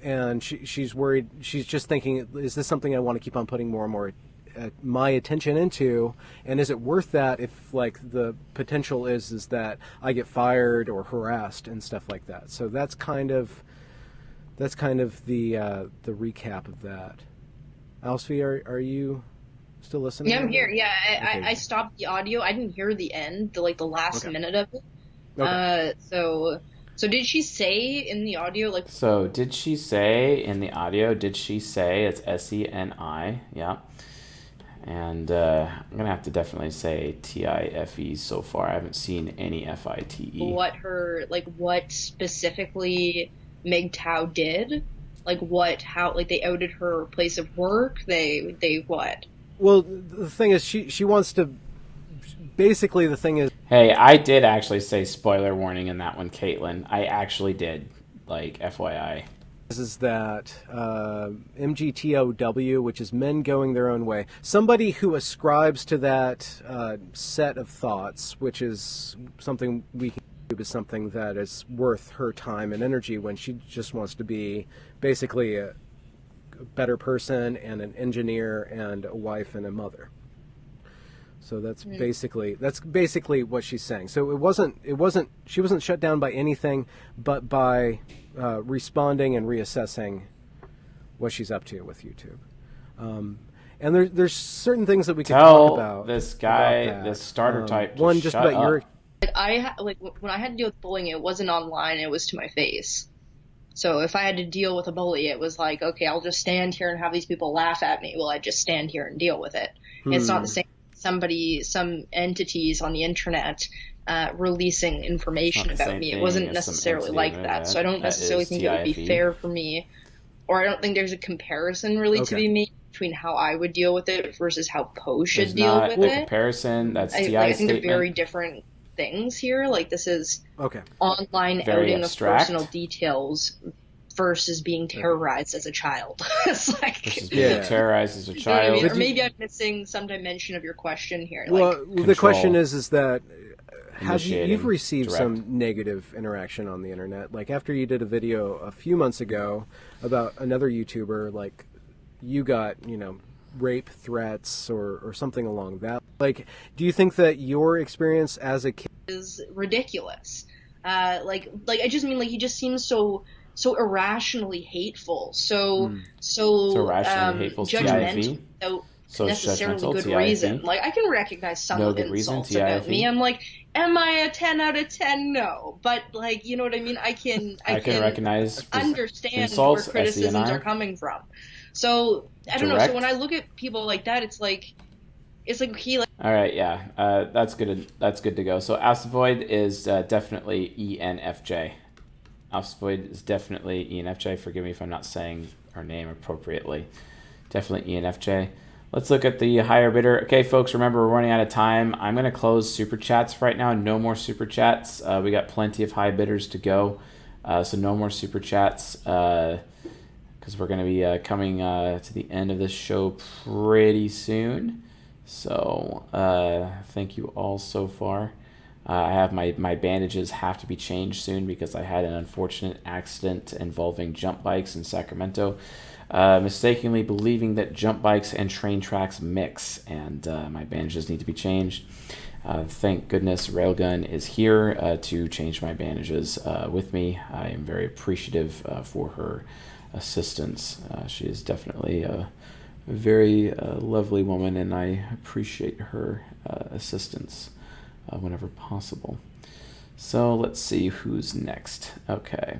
and she, she's worried. She's just thinking, is this something I want to keep on putting more and more uh, my attention into and is it worth that if like the potential is is that I get fired or harassed and stuff like that so that's kind of that's kind of the uh, the recap of that Alfie are, are you still listening yeah I'm here yeah I, okay. I, I, stopped the audio I didn't hear the end the like the last okay. minute of it okay. uh, so so did she say in the audio like So did she say in the audio did she say it's S E N I yeah and uh, I'm gonna have to definitely say T I F E so far. I haven't seen any F I T E. What her like? What specifically MGTOW did? Like what? How? Like they outed her place of work. They they what? Well, the thing is, she she wants to. Basically, the thing is. Hey, I did actually say spoiler warning in that one, Kaelin. I actually did. Like FYI is that uh, MGTOW, which is men going their own way, somebody who ascribes to that uh, set of thoughts, which is something we can do is something that is worth her time and energy when she just wants to be basically a better person and an engineer and a wife and a mother. So that's basically that's basically what she's saying. So it wasn't it wasn't she wasn't shut down by anything, but by uh, responding and reassessing what she's up to with YouTube. Um, and there's there's certain things that we can Tell talk about. this guy, this starter um, type. One just about up. your. Like I like when I had to deal with bullying, it wasn't online; it was to my face. So if I had to deal with a bully, it was like, okay, I'll just stand here and have these people laugh at me. Well, I just stand here and deal with it. Hmm. It's not the hmm. same. Somebody, some entities on the internet uh, releasing information about me. It wasn't necessarily like that. So I don't necessarily think it would be fair for me, or I don't think there's a comparison really okay. to be made between how I would deal with it versus how Poe should there's deal with it. Comparison. That's I, like, I think they're very different things here. Like this is okay. online very outing abstract. of personal details versus being terrorized as a child. it's like versus being yeah. terrorized as a child. You know I mean? Or maybe I'm missing some dimension of your question here. Well, like, the question is, is that have you, you've received direct. some negative interaction on the internet? Like after you did a video a few months ago about another YouTuber, like you got you know rape threats or or something along that. Like, do you think that your experience as a kid is ridiculous? Uh, like, like I just mean like he just seems so so irrationally hateful, so mm. so, so irrationally um, hateful. judgmental. So, so necessarily good reason. Like I can recognize some no of the insults reason, about me. I'm like, am I a ten out of ten? No, but like you know what I mean. I can I, I can, can, recognize understand insults, where criticisms are coming from. So I don't Direct. know. So when I look at people like that, it's like it's like he like. All right, yeah, uh, that's good. That's good to go. So Asteroid is uh, definitely ENFJ. Asteroid is definitely ENFJ. Forgive me if I'm not saying her name appropriately. Definitely ENFJ. Let's look at the higher bidder. Okay, folks, remember we're running out of time. I'm going to close super chats right now. No more super chats. Uh, we got plenty of high bidders to go. Uh, so no more super chats because uh, we're going to be uh, coming uh, to the end of this show pretty soon. So uh, thank you all so far. I have my, my bandages have to be changed soon because I had an unfortunate accident involving jump bikes in Sacramento uh, mistakenly believing that jump bikes and train tracks mix, and uh, my bandages need to be changed. Uh, thank goodness Railgun is here uh, to change my bandages uh, with me. I am very appreciative uh, for her assistance. she is definitely a very lovely woman, and I appreciate her assistance whenever possible. So let's see who's next. Okay.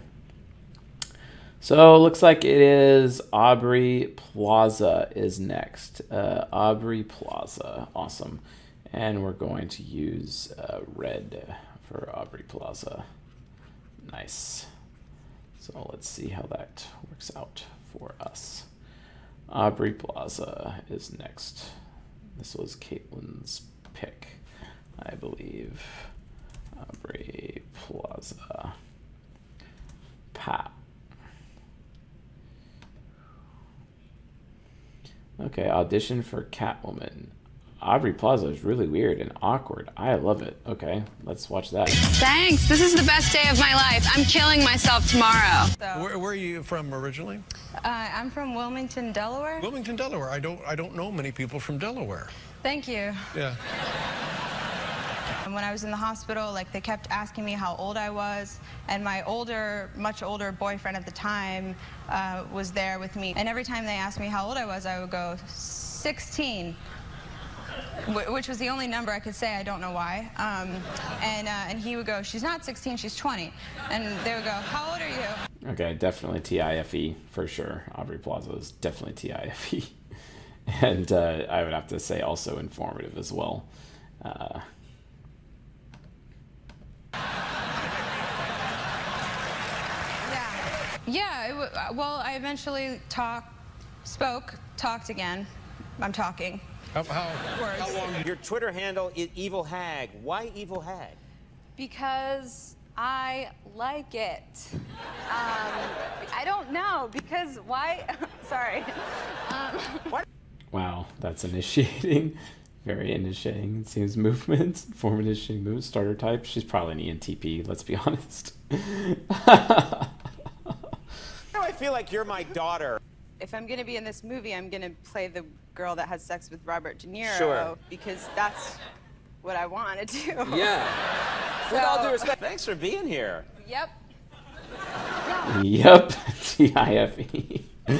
So looks like it is Aubrey Plaza is next. Uh, Aubrey Plaza, awesome. And we're going to use uh, red for Aubrey Plaza. Nice. So let's see how that works out for us. Aubrey Plaza is next. This was Kaelin's pick, I believe. Aubrey Plaza. Pat. Okay, audition for Catwoman. Aubrey Plaza is really weird and awkward. I love it. Okay, let's watch that. Thanks. This is the best day of my life. I'm killing myself tomorrow. Where, where are you from originally? Uh, I'm from Wilmington, Delaware. Wilmington, Delaware. I don't I don't know many people from Delaware. Thank you. Yeah. And when I was in the hospital, like they kept asking me how old I was, and my older, much older boyfriend at the time uh, was there with me. And every time they asked me how old I was, I would go 16 which was the only number I could say. I don't know why. Um, and uh, and he would go, "She's not 16, she's 20," and they would go, "How old are you?" Okay, definitely TIFE for sure. Aubrey Plaza is definitely TIFE, and uh, I would have to say also informative as well. Uh, Yeah, w- uh, well, I eventually talked, spoke, talked again. I'm talking. How, how, Words. how long? Your Twitter handle is Evil Hag. Why Evil Hag? Because I like it. Um, I don't know, because why? Sorry. Um, what? Wow, that's initiating. Very initiating, it seems, movements, Form initiating moves, starter type. She's probably an ENTP, let's be honest. I feel like you're my daughter. if I'm going to be in this movie, I'm going to play the girl that has sex with Robert De Niro Sure. because that's what I want to do. Yeah. So, With all due respect, thanks for being here. Yep. Yep, TIFE.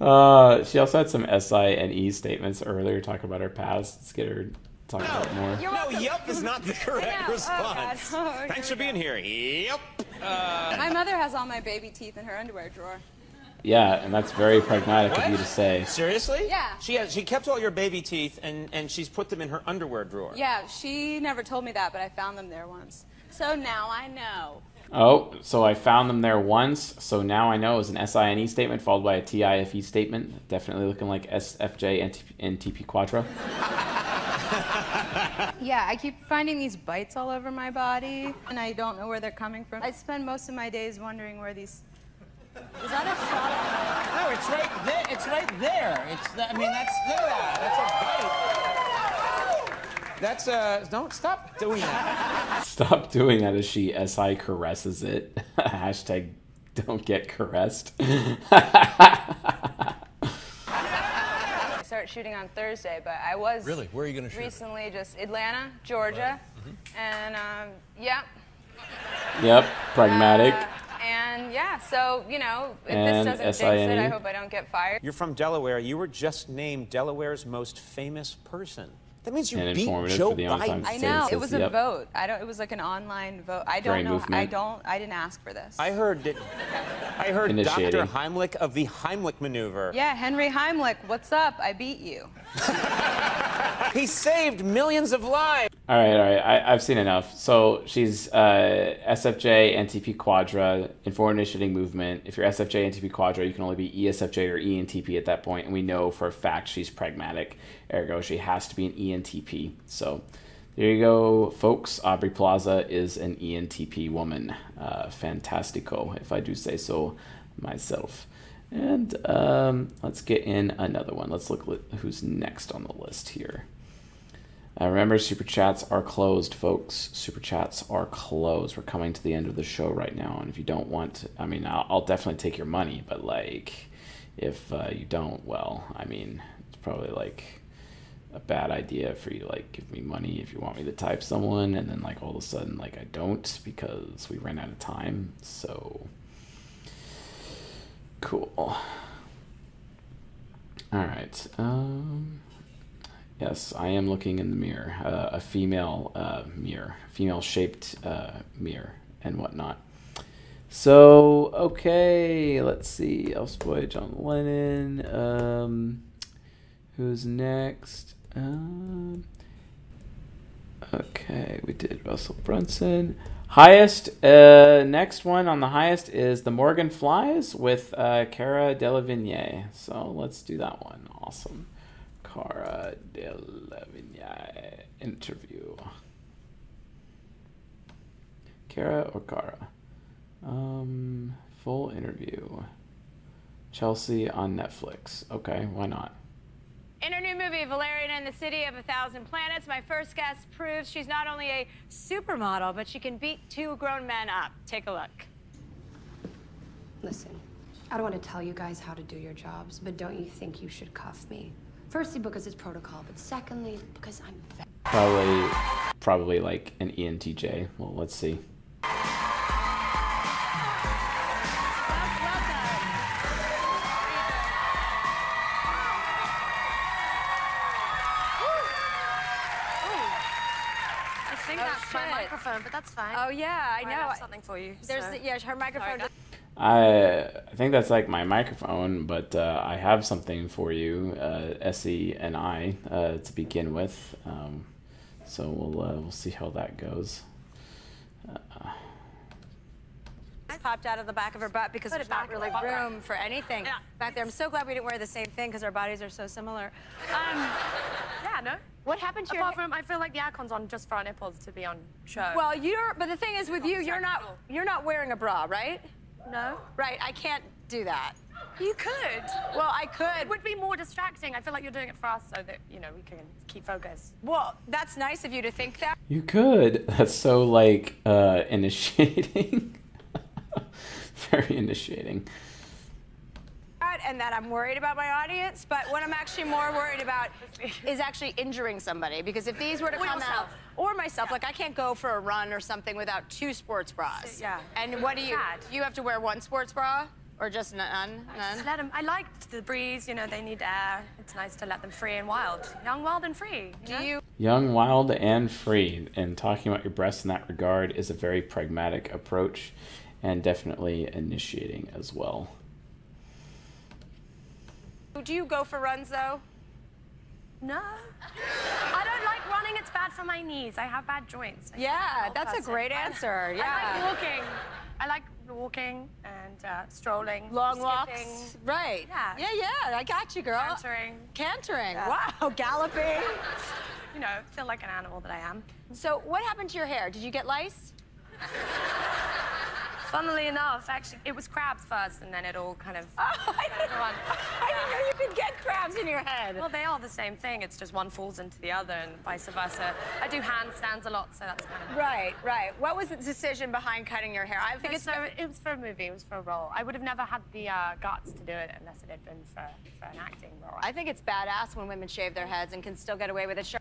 Uh, she also had some SI and E statements earlier talking about her past. Let's get her to talk about it more. no, yep is not the correct know. Oh, response. Oh, thanks here for being here. Yep. Uh, My mother has all my baby teeth in her underwear drawer. Yeah, and that's very pragmatic of you to say. Seriously? Yeah. She has, she kept all your baby teeth and, and she's put them in her underwear drawer. Yeah, she never told me that, but I found them there once. So now I know. Oh, so I found them there once. So now I know it was an SINE statement followed by a TIFE statement. Definitely looking like SFJ and, and TP Quadra. Yeah, I keep finding these bites all over my body, and I don't know where they're coming from. I spend most of my days wondering where these. Is that a shot? No, it's right there. It's right there. It's. The, I mean, that's look at that. That's a uh. Don't stop doing that. Stop doing that as she SI caresses it. Hashtag don't get caressed. I start shooting on Thursday, but I was Really? Where are you gonna shoot it? recently just Atlanta, Georgia, and um, yeah. yep, pragmatic. Uh, and yeah, so you know, if And this doesn't jinx it, I hope I don't get fired. You're from Delaware. You were just named Delaware's most famous person. That means you And beat informative Joe for the only Biden. I know it was a yep. vote. I don't. It was like an online vote. I don't know. I don't. I didn't ask for this. I heard that. I heard Initiating. Dr. Heimlich of the Heimlich maneuver. Yeah, Henry Heimlich. What's up? I beat you. He saved millions of lives. All right, all right. I, I've seen enough. So she's uh, SFJ, NTP Quadra, Informed Initiating Movement. If you're SFJ, NTP Quadra, you can only be ESFJ or ENTP at that point. And we know for a fact she's pragmatic. Ergo, she has to be an ENTP. So there you go, folks. Aubrey Plaza is an ENTP woman. Uh, fantastico, if I do say so myself. And um, let's get in another one. Let's look who's next on the list here. Uh, remember, super chats are closed, folks. Super chats are closed. We're coming to the end of the show right now, and if you don't want, I mean, I'll, I'll definitely take your money, but like, if uh, you don't, well, I mean, it's probably like a bad idea for you to like give me money if you want me to type someone, and then like all of a sudden, like I don't because we ran out of time. So cool. All right. Um. Yes, I am looking in the mirror, uh, a female uh, mirror, female shaped uh, mirror, and whatnot. So, okay, let's see. Elf's Boy, John Lennon. Um, who's next? Um, okay, we did Russell Brunson. Highest, uh, next one on the highest is The Morgan Flies with uh, Cara Delevingne. So let's do that one. Awesome. Cara Delevingne interview. Cara or Cara? Um, full interview. Chelsea on Netflix. Okay, why not? In her new movie, Valerian and the City of a Thousand Planets, my first guest proves she's not only a supermodel, but she can beat two grown men up. Take a look. Listen, I don't want to tell you guys how to do your jobs, but don't you think you should cuff me? Firstly, because it's protocol, but secondly, because I'm Probably, probably like an ENTJ. Well, let's see. That's fine. Oh yeah, I I know. have something for you. There's so- yeah, her microphone. I I think that's like my microphone, but uh, I have something for you, uh, Essie and I, uh, to begin with. Um, so we'll uh, we'll see how that goes. Popped out of the back of her butt because there's not really pop back. room for anything back there. I'm so glad we didn't wear the same thing because our bodies are so similar. Um, Yeah, no. What happened to your Apart from, I feel like the aircon's on just for our nipples to be on show. well, you're but the thing is with you, you're not you're not wearing a bra, right? No. Right, I can't do that. You could. Well, I could. It would be more distracting. I feel like you're doing it for us so that, you know, we can keep focus. Well, that's nice of you to think that. You could. That's so like uh, initiating. Very initiating. and that I'm worried about my audience, but what I'm actually more worried about is actually injuring somebody. Because if these were to Or come yourself. out, or myself, like I can't go for a run or something without two sports bras. Yeah. And what do you? Sad. You have to wear one sports bra, or just none? Just None. let them. I like the breeze. You know, they need air. It's nice to let them free and wild, young, wild, and free. Do you? Young, wild, and free. And talking about your breasts in that regard is a very pragmatic approach and definitely initiating as well. Do you go for runs though? No. I don't like running. It's bad for my knees. I have bad joints. I'm Yeah, an old that's a great answer. Yeah. I like walking. I like walking and uh, strolling. Long skipping. walks. Right. Yeah. Yeah, yeah. I got you, girl. Cantering. Cantering. Yeah. Wow. Galloping. You know, feel like an animal that I am. So, what happened to your hair? Did you get lice? Funnily enough, actually, it was crabs first, and then it all kind of. Oh, I didn't. I didn't know you could get crabs in your head. Well, they are the same thing. It's just one falls into the other, and vice versa. I do handstands a lot, so that's kind of. Right, right. What was the decision behind cutting your hair? I think it's so it was for a movie. It was for a role. I would have never had the uh, guts to do it unless it had been for, for an acting role. I think it's badass when women shave their heads and can still get away with it. Sure.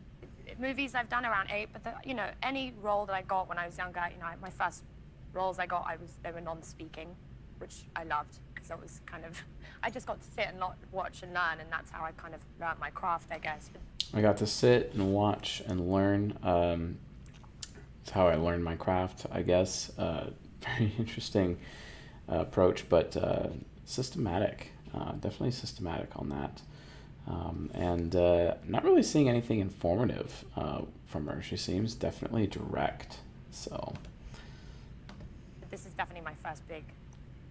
Movies I've done around eight, but the, you know, any role that I got when I was younger, you know, my first roles I got, I was they were non-speaking, which I loved because I was kind of, I just got to sit and not watch and learn, and that's how I kind of learned my craft, I guess. I got to sit and watch and learn. Um, it's how I learned my craft, I guess. Uh, very interesting uh, approach, but uh, systematic. Uh, definitely systematic on that. Um, and uh, not really seeing anything informative uh, from her. She seems definitely direct. So This is definitely my first big,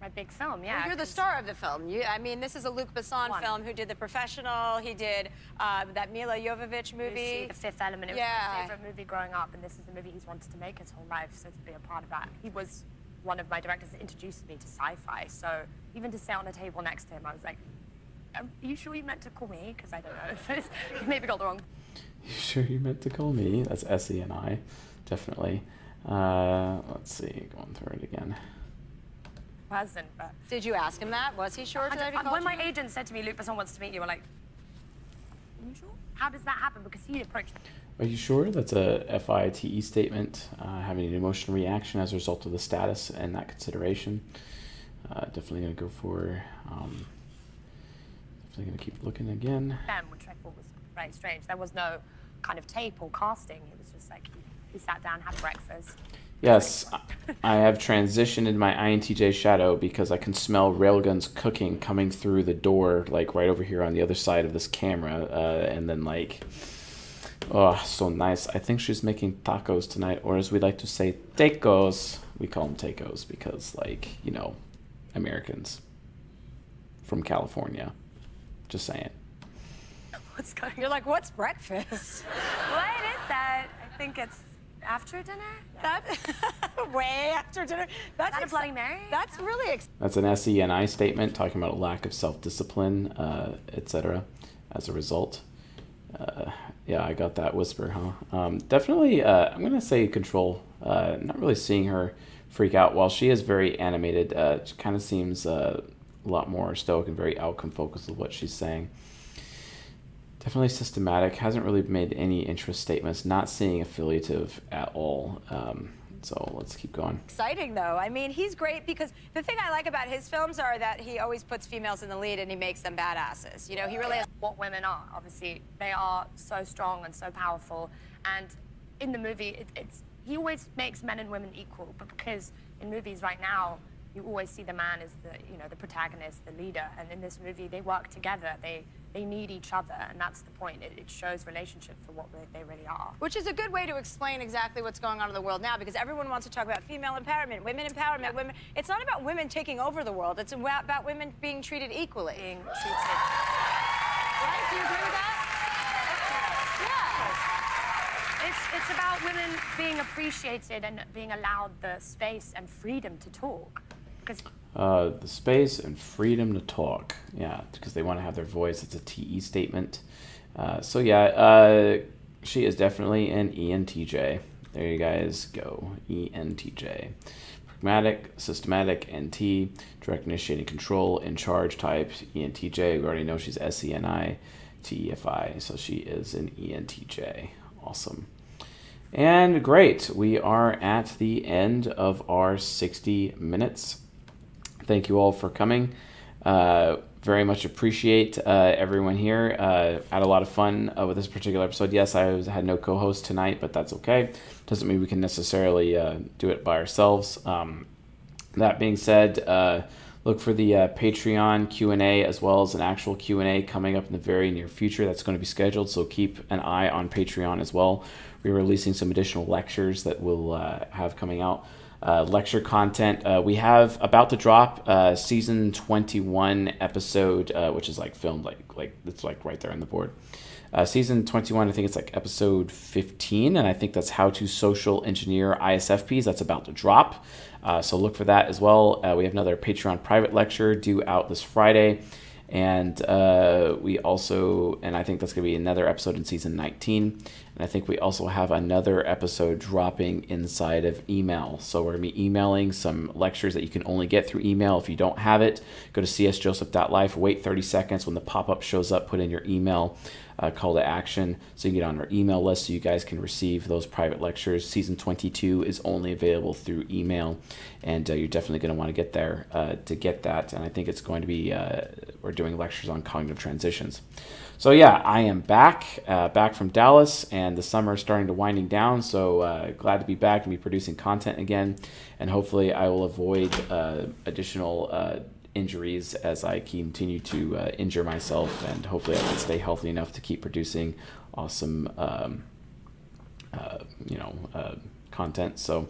my big film. Yeah. Well, you're the star of the film. You, I mean, this is a Luc Besson One. film who did The Professional. He did uh, that Milla Jovovich Lucy, movie. The Fifth Element. It was Yeah. my favorite movie growing up, and this is the movie he's wanted to make his whole life. So to be a part of that, he was one of my directors that introduced me to sci-fi. So even to sit on a table next to him, I was like, "Are you sure you meant to call me? Because I don't know. if it's- you maybe got the wrong. you sure you meant to call me? That's S E and I, definitely. Uh, let's see, going through it again. person. But Did you ask him that? Was he sure I that he don't- when my you? agent said to me, Luc Besson wants to meet you, I'm like, Are you sure? How does that happen? Because he approached me. Are you sure that's a FITE E statement? Uh, having an emotional reaction as a result of the status and that consideration. Uh, definitely gonna go for. Um, definitely gonna keep looking again. them, which I thought was very strange. There was no kind of tape or casting. It was just like he sat down, had breakfast. Yes, I have transitioned in my INTJ shadow because I can smell railguns cooking coming through the door, like right over here on the other side of this camera, uh, and then like, oh, so nice. I think she's making tacos tonight, or as we like to say, tacos. We call them tacos because, like, you know, Americans from California. Just saying. What's going You're like, what's breakfast? What is that? I think it's after dinner. That way after dinner. That's that a Bloody Mary? That's really ex- That's an SENI statement talking about a lack of self discipline, uh, etc. As a result, uh, yeah, I got that whisper, huh? Um, definitely, uh, I'm gonna say control. Uh, not really seeing her freak out. While she is very animated, uh, she kind of seems uh, a lot more stoic and very outcome focused with what she's saying. Definitely systematic. Hasn't really made any interest statements. Not seeing affiliative at all. Um, so let's keep going. exciting, though. I mean, he's great because the thing I like about his films are that he always puts females in the lead and he makes them badasses. You know, he really has. what women are. Obviously, they are so strong and so powerful. And in the movie, it, it's he always makes men and women equal. But because in movies right now, you always see the man as the you know the protagonist, the leader. And in this movie, they work together. They they need each other, and that's the point. It, it shows relationship for what they really are. Which is a good way to explain exactly what's going on in the world now because everyone wants to talk about female empowerment, women empowerment, women. It's not about women taking over the world, it's about about women being treated equally. Being treated. Right? Do you agree with that? It's, it's about women being appreciated and being allowed the space and freedom to talk. Because Uh, the space and freedom to talk. Yeah, because they want to have their voice. It's a TE statement. Uh, so yeah, uh, she is definitely an ENTJ. There you guys go. ENTJ. Pragmatic, systematic, NT, direct initiating control, in charge type, ENTJ. We already know she's SENI, TEFI, so she is an ENTJ. Awesome. And great, we are at the end of our 60 minutes. Thank you all for coming. Uh, very much appreciate uh, everyone here. Uh, had a lot of fun uh, with this particular episode. Yes, I was, had no co-host tonight, but that's okay. Doesn't mean we can necessarily uh, do it by ourselves. Um, that being said, uh, look for the Patreon Q and A as well as an actual Q and A coming up in the very near future. That's going to be scheduled, so keep an eye on Patreon as well. We're releasing some additional lectures that we'll have coming out. Uh, lecture content. Uh, we have about to drop uh, season 21 episode, uh, which is like filmed like like it's like right there on the board. Uh, season 21, I think it's like episode 15, and I think that's how to social engineer ISFPs. That's about to drop. Uh, so look for that as well. We have another Patreon private lecture due out this Friday. And we also, and I think that's going to be another episode in season 19. And I think we also have another episode dropping inside of email. So we're going to be emailing some lectures that you can only get through email. If you don't have it, go to csjoseph.life, wait 30 seconds. When the pop up shows up, put in your email uh, call to action so you can get on our email list so you guys can receive those private lectures. Season 22 is only available through email, and uh, you're definitely going to want to get there uh, to get that. And I think it's going to be, uh, we're doing lectures on cognitive transitions. So yeah, I am back, uh, back from Dallas, and the summer is starting to winding down. So uh, glad to be back and be producing content again, and hopefully I will avoid uh, additional uh, injuries as I continue to uh, injure myself, and hopefully I can stay healthy enough to keep producing awesome, um, uh, you know, content. So,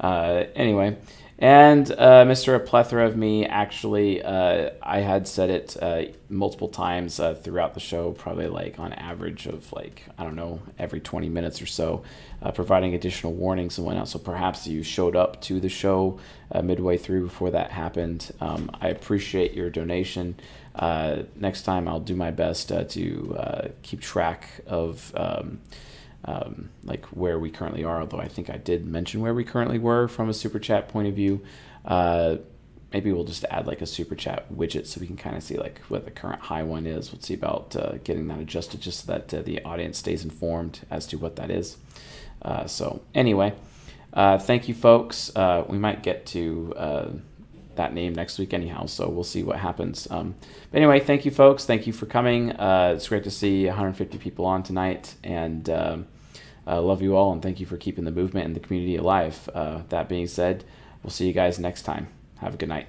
anyway. And uh, Mr. A Plethora of Me, actually, uh, I had said it uh, multiple times uh, throughout the show, probably like on average of like, I don't know, every 20 minutes or so, uh, providing additional warnings and whatnot. So perhaps you showed up to the show uh, midway through before that happened. Um, I appreciate your donation. next time, I'll do my best to keep track of. Um, um, like where we currently are. Although I think I did mention where we currently were from a super chat point of view. Uh, maybe we'll just add like a super chat widget so we can kind of see like what the current high one is. We'll see about uh, getting that adjusted just so that uh, the audience stays informed as to what that is. Uh, so anyway, uh, thank you, folks. Uh, we might get to that name next week anyhow so we'll see what happens um, but anyway thank you folks thank you for coming uh, it's great to see 150 people on tonight and um, uh, love you all and thank you for keeping the movement and the community alive. Uh, that being said, we'll see you guys next time. Have a good night.